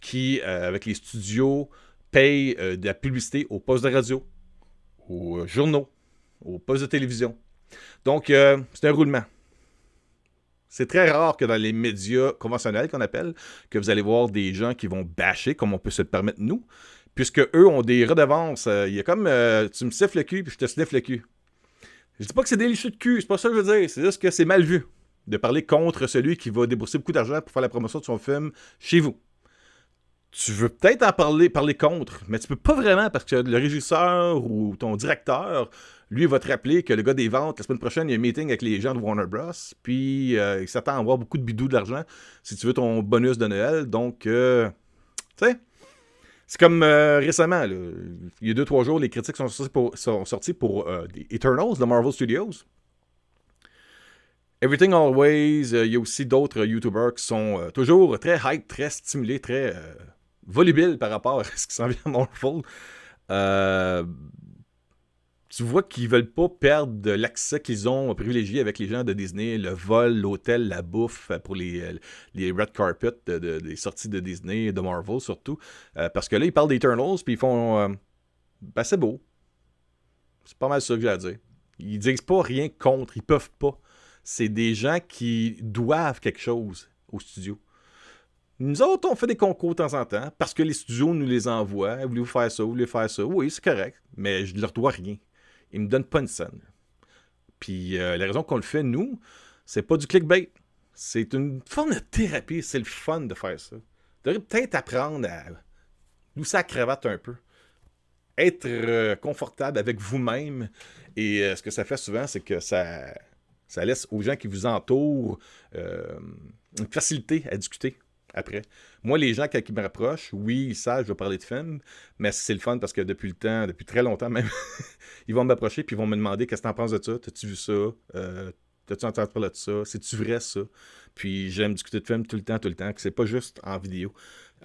qui, avec les studios, payent de la publicité aux postes de radio, aux journaux, aux postes de télévision. Donc, c'est un roulement. C'est très rare que dans les médias conventionnels qu'on appelle, que vous allez voir des gens qui vont bâcher, comme on peut se le permettre nous, puisque eux ont des redevances. Euh, Il y a comme euh, tu me siffles le cul, puis je te siffle le cul. Je dis pas que c'est des licheux de cul, c'est pas ça que je veux dire. C'est juste que c'est mal vu de parler contre celui qui va débourser beaucoup d'argent pour faire la promotion de son film chez vous. Tu veux peut-être en parler, parler contre, mais tu peux pas vraiment parce que le régisseur ou ton directeur, lui, va te rappeler que le gars des ventes, la semaine prochaine, il y a un meeting avec les gens de Warner Bros. Puis euh, il s'attend à avoir beaucoup de bidou d'argent si tu veux ton bonus de Noël. Donc, euh, tu sais, c'est comme euh, récemment, il y a deux, trois jours, les critiques sont sorties pour, Eternals de Marvel Studios. Everything Always, il y a aussi d'autres YouTubers qui sont toujours très hype, très stimulés, très volubiles par rapport à ce qui s'en vient à Marvel. Euh, tu vois qu'ils veulent pas perdre l'accès qu'ils ont privilégié avec les gens de Disney, le vol, l'hôtel, la bouffe euh, pour les, euh, les red de- des sorties de Disney, de Marvel surtout. Parce que là, ils parlent d'Eternals, puis ils font... euh, ben, c'est beau. C'est pas mal ça que j'ai à dire. Ils disent pas rien contre, ils peuvent pas. C'est des gens qui doivent quelque chose au studio. Nous autres, on fait des concours de temps en temps parce que les studios nous les envoient. Voulez-vous faire ça? Voulez-vous faire ça? Oui, c'est correct, mais je ne leur dois rien. Ils me donnent pas une scène. Puis euh, la raison qu'on le fait, nous, c'est pas du clickbait. C'est une forme de thérapie. C'est le fun de faire ça. Vous devriez peut-être apprendre à nous la cravate un peu. Être euh, confortable avec vous-même. Et euh, ce que ça fait souvent, c'est que ça, laisse aux gens qui vous entourent une facilité à discuter après. Moi, les gens, ils me rapprochent, oui, ils savent, je vais parler de films, mais c'est le fun parce que depuis le temps, depuis très longtemps même, ils vont m'approcher puis ils vont me demander qu'est-ce que t'en penses de ça, t'as-tu vu ça, Euh, t'as-tu entendu parler de ça, c'est-tu vrai ça? Puis j'aime discuter de films tout le temps, tout le temps, que c'est pas juste en vidéo.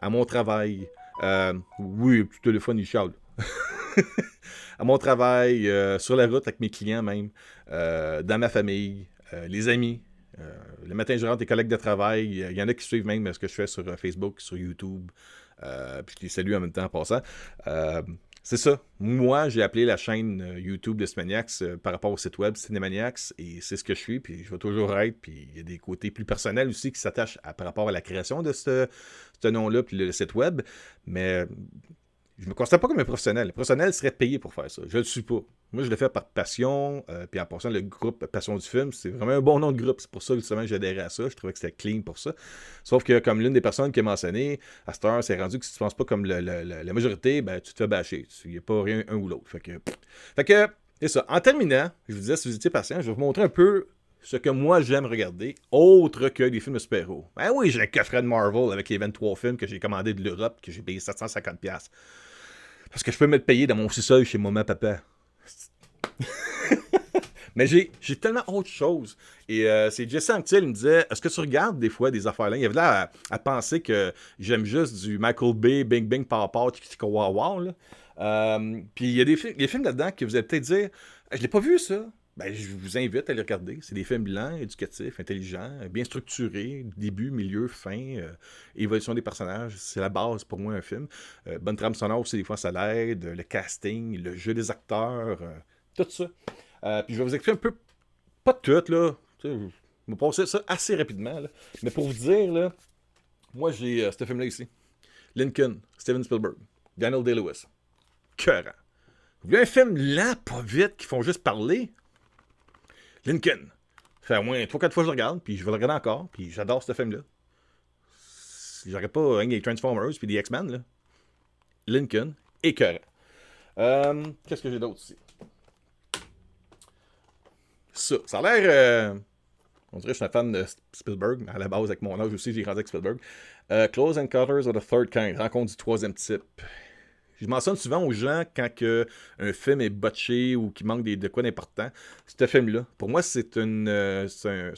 À mon travail, euh, oui, petit téléphone, il à mon travail, euh, sur la route avec mes clients même, dans ma famille, les amis. Euh, le matin, je rentre des collègues de travail. Il y en a qui suivent même ce que je fais sur euh, Facebook, sur YouTube. Euh, puis je les salue en même temps en passant. C'est ça. Moi, j'ai appelé la chaîne YouTube de Cinemaniacs euh, par rapport au site web Cinemaniacs et c'est ce que je suis. Puis je vais toujours être. Puis il y a des côtés plus personnels aussi qui s'attachent par rapport à la création de ce, nom-là puis le site web. Mais je me considère pas comme un professionnel. Le professionnel serait payé pour faire ça. Je le suis pas. Moi, je le fais par passion. euh, puis en passant, le groupe Passion du film, c'est vraiment un bon nom de groupe. C'est pour ça justement adhéré à ça. Je trouvais que c'était clean pour ça. Sauf que, comme l'une des personnes qui a mentionné, à cette heure, c'est rendu que si tu penses pas comme le- le- le- la majorité, ben, tu te fais bâcher. Il n'y a pas rien un ou l'autre. Fait que, ça. En terminant, je vous disais, si vous étiez patient, je vais vous montrer un peu ce que moi j'aime regarder, autre que des films de super-héros. Ben oui, j'ai un coffret de Marvel avec les 23 films que j'ai commandés de l'Europe, que j'ai payé 750$. Parce que je peux me le payer dans mon sous-sol chez maman, papa. Mais j'ai, tellement autre chose. Et euh, c'est Jesse Anctil, il me disait Est-ce que tu regardes des fois des affaires là Il avait l'air à, penser que j'aime juste du Michael Bay, Bing Bing, Wow Wow. là. Euh, puis il y a des, fi- des films là-dedans que vous allez peut-être dire Je l'ai pas vu ça. Ben, je vous invite à les regarder. C'est des films blancs, éducatifs, intelligents, bien structurés, début, milieu, fin, euh, évolution des personnages. C'est la base pour moi un film. Euh, bonne trame sonore aussi, des fois ça l'aide, le casting, le jeu des acteurs, euh, tout ça. Euh, puis je vais vous expliquer un peu, pas tout, là. Je vais passer ça assez rapidement. Mais pour vous dire, là, moi j'ai euh, ce film-là ici. Lincoln, Steven Spielberg, Daniel Day-Lewis. Cœurant. Vous voulez un film lent, pas vite, qui font juste parler? Lincoln. Fait au moins 3-4 fois que je le regarde, puis je vais le regarder encore, puis j'adore ce film-là. J'aurais pas rien des Transformers puis des X-Men, là. Lincoln, écœurant. Euh, Qu'est-ce que j'ai d'autre ici? Ça, a l'air... Euh, on dirait que je suis un fan de Spielberg, à la base, avec mon âge aussi, j'ai grandi avec Spielberg. Euh, Close Encounters of the Third Kind, rencontre du troisième type. Je mentionne souvent aux gens quand que un film est botché ou qu'il manque de quoi d'important. Ce film-là, pour moi, c'est euh,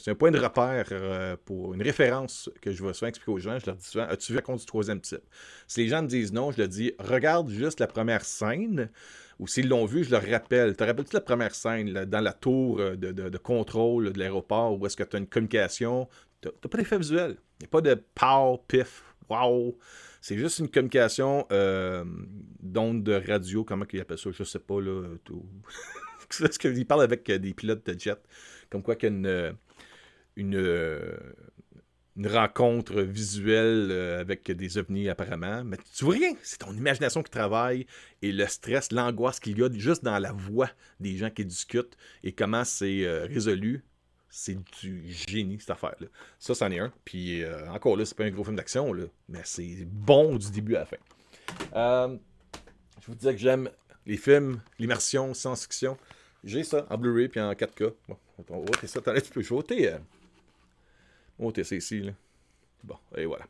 un, point de repère euh, pour une référence que je vais souvent expliquer aux gens. Je leur dis souvent As-tu vu la du troisième type? Si les gens me disent non, je leur dis Regarde juste la première scène. Ou s'ils l'ont vu, je leur rappelle. Te rappelles-tu la première scène dans la tour euh, de, contrôle de l'aéroport où est-ce que tu as une communication? Tu n'as pas d'effet visuel. Il n'y a pas de pow, pif, wow. C'est juste une communication euh, d'onde de radio, comment il appelle ça, je sais pas, là. Tout. ce qu'il parle avec euh, des pilotes de jet, comme quoi qu'il y a une, une, une rencontre visuelle euh, avec des ovnis apparemment. Mais tu vois rien, c'est ton imagination qui travaille et le stress, l'angoisse qu'il y a juste dans la voix des gens qui discutent et comment c'est résolu c'est du génie, cette affaire-là. Ça, c'en est un. Puis euh, encore là, c'est pas un gros film d'action, mais c'est bon du début à la fin. Euh, je vous disais que j'aime les films, l'immersion, science-fiction. J'ai ça en Blu-ray puis en 4K. Bon, on va ça. Peux. Je vais ça ici. Là. Bon, et voilà.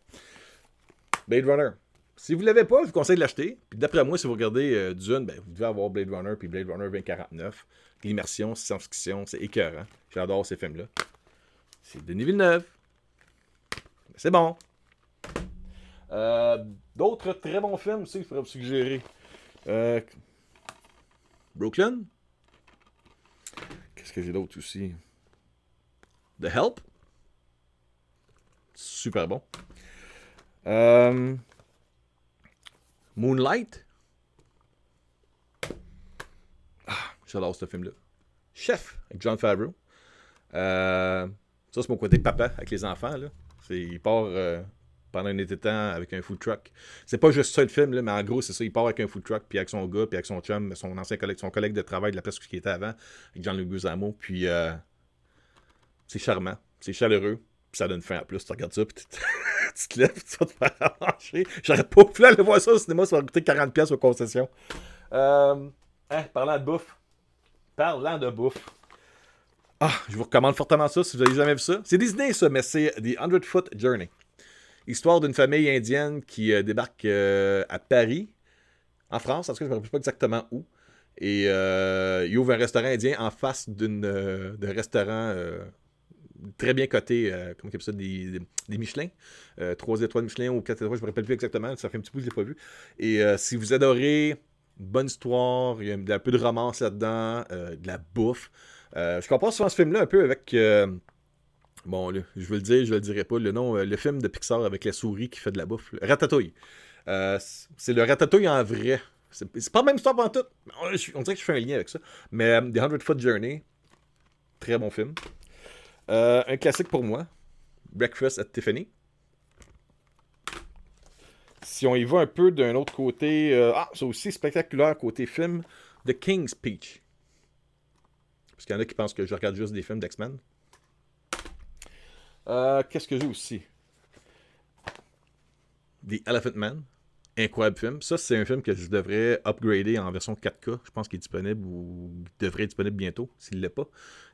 Blade Runner. Si vous ne l'avez pas, je vous conseille de l'acheter. Puis d'après moi, si vous regardez euh, Dune, ben, vous devez avoir Blade Runner puis Blade Runner 2049. L'immersion, science-fiction, c'est écœurant. J'adore ces films-là. C'est Denis Villeneuve. C'est bon. Euh, d'autres très bons films aussi je pourrais vous suggérer. Euh, Brooklyn. Qu'est-ce que j'ai d'autre aussi? The Help. Super bon. Euh, Moonlight. Ah, j'adore ce film-là. Chef, avec John Favreau. Euh, ça, c'est mon côté papa avec les enfants. Là. Il part euh, pendant un été de temps avec un food truck. C'est pas juste ça le film, là, mais en gros, c'est ça. Il part avec un food truck, puis avec son gars, puis avec son chum, son ancien collègue, son collègue de travail de la place qui était avant, avec Jean-Luc Guzamo. Puis c'est charmant, c'est chaleureux, ça donne faim en plus. Tu regardes ça, puis tu te lèves, tu vas te faire manger. J'aurais pas pu aller voir ça au cinéma, ça va coûter 40$ aux concessions. Euh, hein, parlant de bouffe. Parlant de bouffe. Ah, je vous recommande fortement ça si vous n'avez jamais vu ça. C'est Disney, ça, mais c'est The Hundred Foot Journey. Histoire d'une famille indienne qui euh, débarque euh, à Paris, en France, en tout cas, je ne me rappelle pas exactement où. Et euh, il ouvre un restaurant indien en face d'un restaurant très bien coté, euh, comment on ça, des, Michelin. Euh, 3 étoiles Michelin ou 4 étoiles, je ne me rappelle plus exactement, ça fait un petit peu que je ne l'ai pas vu. Et euh, si vous adorez, bonne histoire, il y a un peu de romance là-dedans, euh, de la bouffe. je compare souvent ce film-là un peu avec... Bon, je veux le dire, je ne le dirai pas. Le nom, le film de Pixar avec la souris qui fait de la bouffe. Ratatouille. c'est le Ratatouille en vrai. C'est pas la même histoire pendant tout. On, dirait que je fais un lien avec ça. Mais The 100 Foot Journey, très bon film. Euh, un classique pour moi, Breakfast at Tiffany. Si on y va un peu d'un autre côté, euh, ah, c'est aussi spectaculaire côté film, The King's Speech. Parce qu'il y en a qui pensent que je regarde juste des films d'X-Men. Euh, qu'est-ce que j'ai aussi? The Elephant Man. Incroyable film. Ça, c'est un film que je devrais upgrader en version 4K. Je pense qu'il est disponible ou devrait être disponible bientôt, s'il ne l'est pas.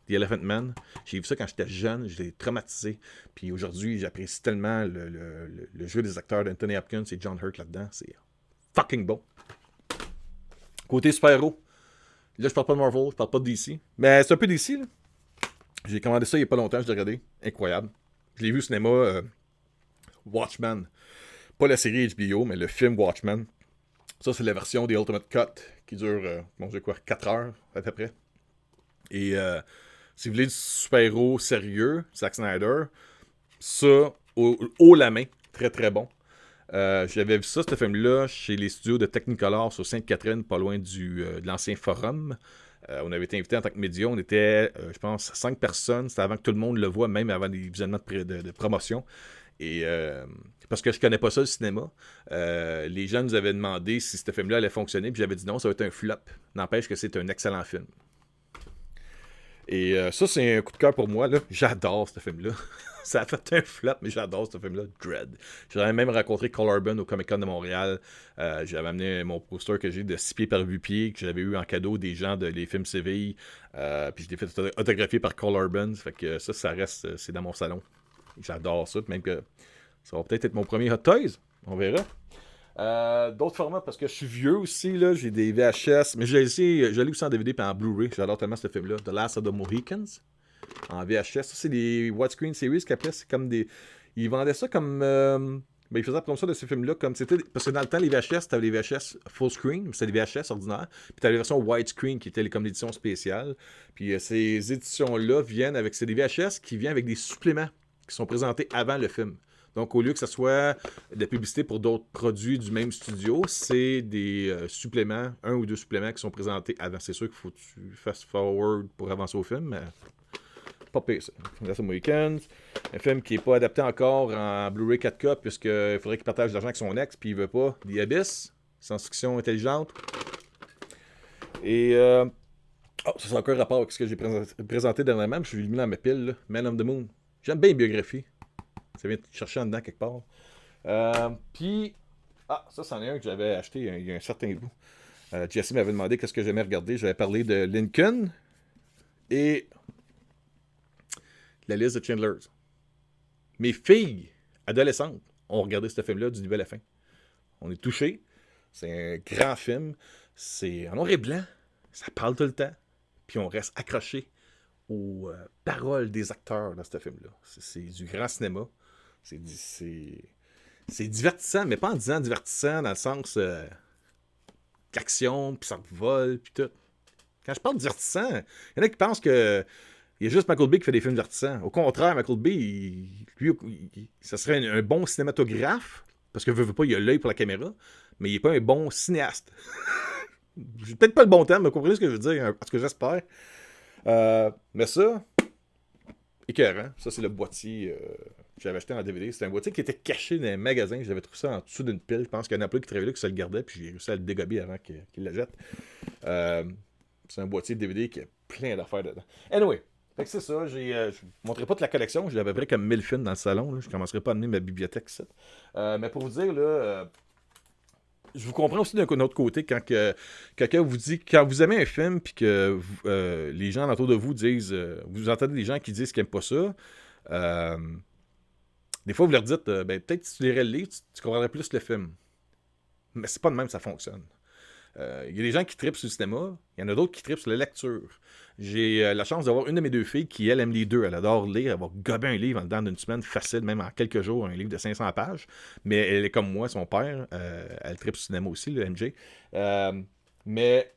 The Elephant Man. J'ai vu ça quand j'étais jeune, j'étais traumatisé. Puis aujourd'hui, j'apprécie tellement le, jeu des acteurs d'Anthony Hopkins et John Hurt là-dedans. C'est fucking bon. Côté super-héros. Là, je parle pas de Marvel, je parle pas de DC. Mais c'est un peu DC. J'ai commandé ça il y a pas longtemps, je l'ai regardé. Incroyable. Je l'ai vu au cinéma. Euh, Watchmen. Pas la série HBO, mais le film Watchmen. Ça, c'est la version des Ultimate Cut qui dure, euh, bon, j'ai quoi, 4 heures à peu près. Et euh, si vous voulez du super-héros sérieux, Zack Snyder, ça, haut, la main, très très bon. Euh, J'avais vu ça, ce film-là, chez les studios de Technicolor sur Sainte-Catherine, pas loin du, euh, de l'ancien forum. Euh, on avait été invité en tant que média. On était, je pense, cinq personnes. C'était avant que tout le monde le voit, même avant les visionnements de, promotion. Et parce que je connais pas ça, le cinéma, les gens nous avaient demandé si ce film-là allait fonctionner. Puis j'avais dit non, ça va être un flop. N'empêche que c'est un excellent film. Et ça, c'est un coup de cœur pour moi. J'adore ce film-là. ça a fait un flop, mais j'adore ce film-là, Dread. J'avais même rencontré Cole Urban au Comic Con de Montréal. Euh, j'avais amené mon poster que j'ai de 6 pieds par 8 pieds, que j'avais eu en cadeau des gens de les films Séville. Euh, puis je l'ai fait autographier par Cole Urban. Fait que ça, ça reste, c'est dans mon salon. J'adore ça. Même que ça va peut-être être mon premier Hot Toys. On verra. Euh, d'autres formats, parce que je suis vieux aussi, là, j'ai des VHS, mais j'ai essayé, je l'ai aussi en DVD et en Blu-ray, j'adore tellement ce film-là, The Last of the Mohicans en VHS. Ça, c'est des widescreen series qu'après, c'est comme des. Ils vendaient ça comme. Euh... Ben, ils faisaient comme ça de ces films-là, comme c'était. Parce que dans le temps, les VHS, t'avais les VHS full screen, c'était des VHS ordinaires. Puis t'avais les versions widescreen qui étaient comme l'édition spéciale. Puis euh, ces éditions-là viennent avec. C'est des VHS qui viennent avec des suppléments qui sont présentés avant le film. Donc, au lieu que ce soit de la publicité pour d'autres produits du même studio, c'est des euh, suppléments, un ou deux suppléments qui sont présentés avant. C'est sûr qu'il faut que tu fast forward pour avancer au film, mais pas pire, ça. Weekends. Un film qui n'est pas adapté encore en Blu-ray 4K, puisqu'il faudrait qu'il partage de l'argent avec son ex, puis il veut pas. The Abyss, science-fiction intelligente. Et. Euh... Oh, ça, c'est encore un rapport avec ce que j'ai présenté, dernièrement. Je suis mis dans ma pile, Man of the Moon. J'aime bien les biographies. Ça vient de chercher en dedans quelque part. Euh, puis. Ah, ça, c'en est un que j'avais acheté il y a un certain bout. Euh, Jesse m'avait demandé qu'est-ce que j'aimais regarder. J'avais parlé de Lincoln. Et la liste de Chandler's. Mes filles adolescentes ont regardé ce film-là du début à la fin. On est touchés. C'est un grand film. C'est en noir et blanc. Ça parle tout le temps. Puis on reste accroché aux euh, paroles des acteurs dans ce film-là. C'est du grand cinéma. C'est divertissant, mais pas en disant divertissant dans le sens euh, d'action, puis ça vole, puis tout. Quand je parle divertissant, il y en a qui pensent que il y a juste Michael qui fait des films divertissants. Au contraire, Michael lui, ça serait un, bon cinématographe, parce que veut, pas, il a l'œil pour la caméra, mais il n'est pas un bon cinéaste. Peut-être pas le bon terme, mais comprenez ce que je veux dire, parce que j'espère. Euh, mais ça, écœurant. Ça, c'est le boîtier euh, j'avais acheté en DVD. C'était un boîtier qui était caché dans un magasin. J'avais trouvé ça en dessous d'une pile. Je pense qu'il y en a plus qui travaillait là, qui se le gardait, puis j'ai réussi à le dégober avant qu'il le jette. Euh, c'est un boîtier de DVD qui a plein d'affaires dedans. Anyway, c'est ça, euh, je ne montrerai pas toute la collection, j'ai à peu près comme 1000 films dans le salon, je ne commencerai pas à amener ma bibliothèque. Euh, mais pour vous dire, là, je vous comprends aussi d'un autre côté quand que, quelqu'un vous dit, quand vous aimez un film, puis que les gens autour de vous disent, vous entendez des gens qui disent qu'ils n'aiment pas ça, des fois vous leur dites, ben, peut-être si tu lirais le livre, tu, comprendrais plus le film. Mais c'est pas de même ça fonctionne. Il y a des gens qui tripent sur le cinéma, il y en a d'autres qui tripent sur la lecture. J'ai euh, la chance d'avoir une de mes deux filles qui, elle, aime les deux. Elle adore lire. Elle va un livre en dedans d'une semaine facile, même en quelques jours, un livre de 500 pages. Mais elle est comme moi, son père. Euh, elle tripe cinéma aussi, le MJ. Euh, mais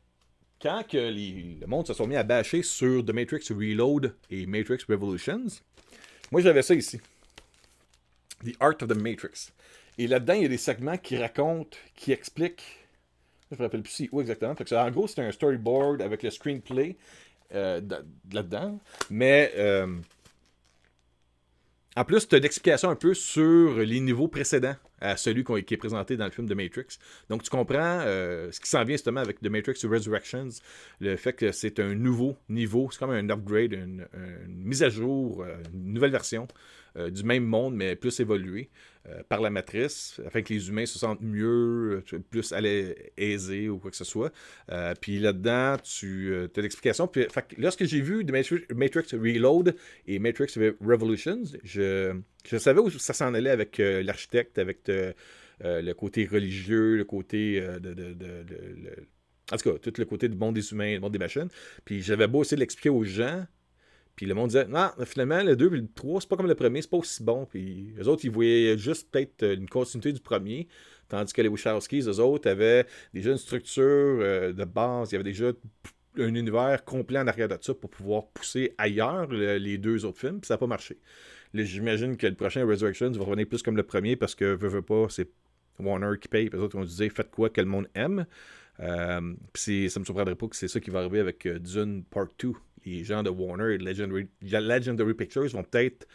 quand que le monde se sont mis à bâcher sur The Matrix Reload et Matrix Revolutions, moi j'avais ça ici. The Art of the Matrix. Et là-dedans, il y a des segments qui racontent, qui expliquent. Je me rappelle plus où exactement. en gros, c'est un storyboard avec le screenplay euh, là-dedans. Mais euh, en plus, tu as une explication un peu sur les niveaux précédents à celui qui est présenté dans le film de Matrix. Donc, tu comprends euh, ce qui s'en vient justement avec The Matrix Resurrections, le fait que c'est un nouveau niveau, c'est comme un upgrade, une, mise à jour, une nouvelle version du même monde, mais plus évolué. Euh, par la matrice, afin que les humains se sentent mieux, euh, plus aisés ou quoi que ce soit. Euh, puis là-dedans, tu as l'explication. Lorsque j'ai vu Matrix, Reload et Matrix Revolutions, je, je savais où ça s'en allait avec l'architecte, avec le côté religieux, le côté de, en tout cas, tout le côté du monde des humains, du monde des machines. Puis j'avais beau essayer de l'expliquer aux gens, puis le monde disait, non, finalement, le 2 et le 3, c'est pas comme le premier, c'est pas aussi bon. Puis les autres, ils voyaient juste peut-être une continuité du premier. Tandis que les Wachowskis, eux autres, avaient déjà une structure euh, de base. Il y avait déjà un univers complet en arrière de ça pour pouvoir pousser ailleurs les deux autres films. Puis ça n'a pas marché. J'imagine que le prochain Resurrection va revenir plus comme le premier parce que, veux, veux pas, c'est Warner qui paye. Les autres vont dire, faites quoi que le monde aime. Euh, puis ça me surprendrait pas que c'est ça qui va arriver avec Dune Part 2. Les gens de Warner et Legendary, Legendary Pictures vont peut-être,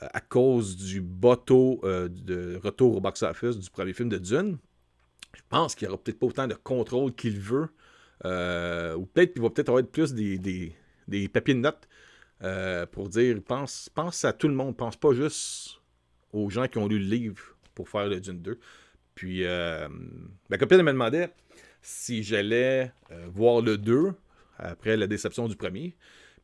à cause du bateau de retour au box-office du premier film de Dune, je pense qu'il n'y aura peut-être pas autant de contrôle qu'il veut. ou peut-être qu'il va peut-être avoir plus des, des, des papiers de notes euh, pour dire pense, pense à tout le monde, pense pas juste aux gens qui ont lu le livre pour faire le Dune 2. Puis euh, ma copine me demandait si j'allais euh, voir le 2 après la déception du premier.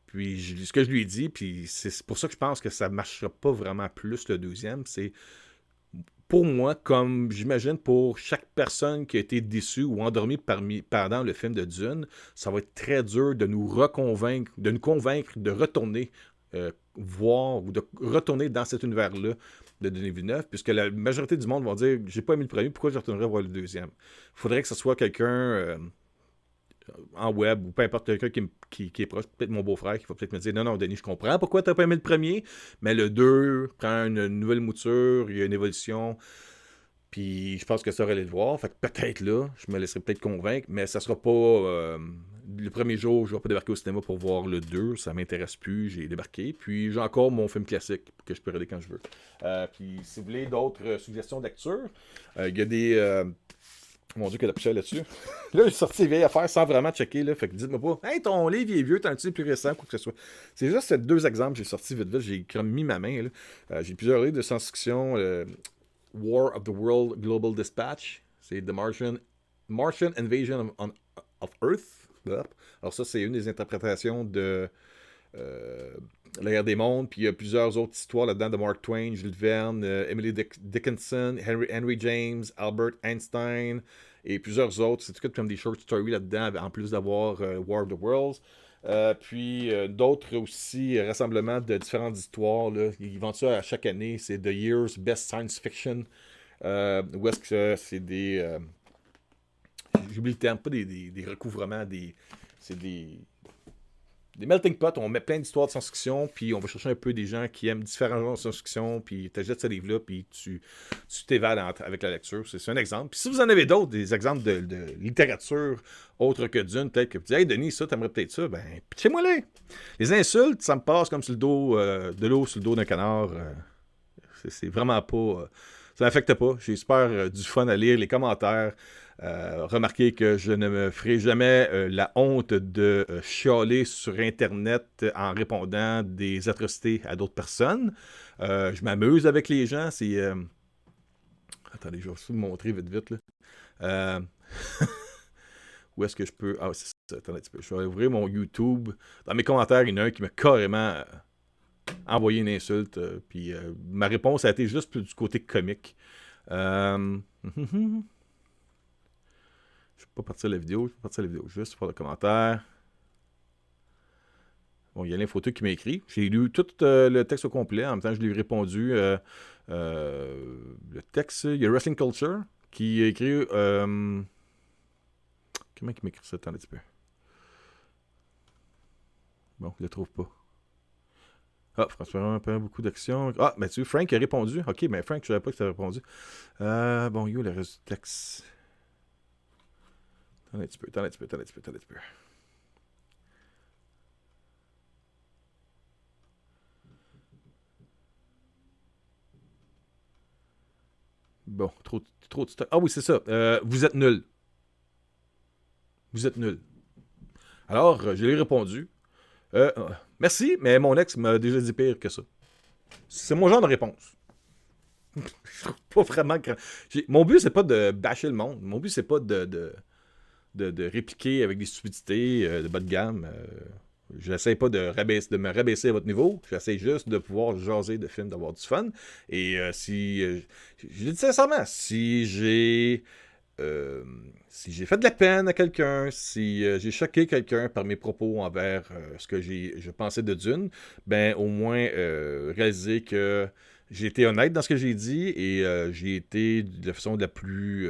Puis ce que je lui ai dit, puis c'est pour ça que je pense que ça ne marchera pas vraiment plus le deuxième, c'est pour moi, comme j'imagine pour chaque personne qui a été déçue ou endormie parmi, pendant le film de Dune, ça va être très dur de nous reconvaincre, de nous convaincre de retourner euh, voir ou de retourner dans cet univers-là de Denis Villeneuve, puisque la majorité du monde vont dire J'ai pas aimé le premier, pourquoi je retournerais voir le deuxième? Il faudrait que ce soit quelqu'un. Euh, en web ou peu importe quelqu'un qui, est proche, peut-être mon beau-frère qui va peut-être me dire non, non, Denis, je comprends pourquoi tu n'as pas aimé le premier, mais le 2 prend une nouvelle mouture, il y a une évolution. Puis je pense que ça aurait le voir. Fait que peut-être là, je me laisserai peut-être convaincre, mais ça sera pas. Euh, le premier jour, je vais pas débarquer au cinéma pour voir le 2. Ça m'intéresse plus. J'ai débarqué. Puis j'ai encore mon film classique que je peux regarder quand je veux. Euh, puis si vous voulez d'autres suggestions euh, il y a des mon Dieu, que la là-dessus. là, j'ai sorti les vieilles affaires sans vraiment checker. Là, fait que dites-moi pas, hey, ton livre est vieux, t'as un plus récent, quoi que ce soit. C'est juste ces deux exemples que j'ai sortis vite vite. J'ai mis ma main. Euh, j'ai plusieurs livres de science-fiction. Euh, War of the World Global Dispatch. C'est The Martian, Martian Invasion of, Earth. Alors, ça, c'est une des interprétations de. Euh, la guerre des mondes, puis il y a plusieurs autres histoires là-dedans de Mark Twain, Jules Verne, euh, Emily Dickinson, Henry, James, Albert Einstein et plusieurs autres. C'est tout comme des short stories là-dedans, en plus d'avoir euh, War of the Worlds. Euh, puis d'autres aussi, rassemblements de différentes histoires. Là. Ils vendent ça à chaque année. C'est The Year's Best Science Fiction. où est-ce que c'est des. J'oublie le terme, pas des, des recouvrements, des. C'est des des melting pots, on met plein d'histoires de science-fiction, puis on va chercher un peu des gens qui aiment différents genres de science-fiction, puis tu achètes ce livre-là, puis tu t'évades avec la lecture. C'est un exemple. Puis si vous en avez d'autres, des exemples de, littérature autre que d'une, peut-être que vous dites Hey Denis, ça, t'aimerais peut-être ça, ben, pitchez-moi les. Les insultes, ça me passe comme sur le dos, euh, de l'eau sur le dos d'un canard. Euh, c'est vraiment pas. Euh, ça m'affecte pas. J'ai super du fun à lire les commentaires. Euh, remarquez que je ne me ferai jamais euh, la honte de euh, chialer sur Internet en répondant des atrocités à d'autres personnes. je m'amuse avec les gens. C'est. Attendez, je vais vous montrer vite, vite. Là. Où est-ce que je peux. Ah, c'est ça. Attendez un petit peu. Je vais ouvrir mon YouTube. Dans mes commentaires, il y en a un qui m'a carrément envoyé une insulte. puis ma réponse a été juste du côté comique. Pas partir la vidéo, je peux partir la vidéo, juste pour le commentaire. Bon, il y a l'infoto qui m'a écrit. J'ai lu tout euh, le texte au complet. En même temps, je lui ai répondu. Euh, euh, le texte, il y a Wrestling Culture qui a écrit. comment il m'a écrit ça? Attends un petit peu. Bon, je ne le trouve pas. Ah, François, pas beaucoup d'actions. Ah, tu Frank a répondu. Ok, mais Frank, je savais pas que tu as répondu. bon, yo, le reste du texte? Attends un petit peu, attends un petit peu, un petit peu, un petit peu. Bon, trop, trop de stock. Ah oui, c'est ça. Euh, vous êtes nul. Vous êtes nul. Alors, euh, je lui ai répondu. Euh, merci, mais mon ex m'a déjà dit pire que ça. C'est mon genre de réponse. je trouve pas vraiment. Mon but, c'est pas de bâcher le monde. Mon but, c'est pas de, répliquer avec des stupidités euh, de bas de gamme. Euh, j'essaie pas de, de me rabaisser à votre niveau. J'essaie juste de pouvoir jaser de films, d'avoir du fun. Et euh, si. je le dis sincèrement, si j'ai. si j'ai fait de la peine à quelqu'un, si j'ai choqué quelqu'un par mes propos envers ce que je pensais de Dune, ben au moins réaliser que j'ai été honnête dans ce que j'ai dit et j'ai été de la façon la plus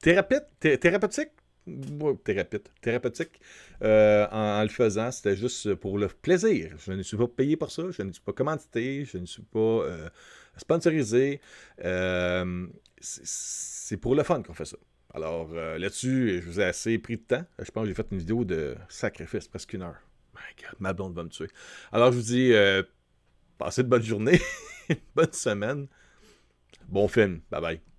thérapeutique, thérapeutique euh, en, le faisant. C'était juste pour le plaisir. Je ne suis pas payé pour ça, je ne suis pas commandité, je ne suis pas euh, sponsorisé. Euh, c'est pour le fun qu'on fait ça. Alors là-dessus, je vous ai assez pris de temps. Je pense que j'ai fait une vidéo de sacrifice, presque une heure. My God, ma blonde va me tuer. Alors je vous dis, passez de bonne journée, bonne semaine, bon film. Bye bye.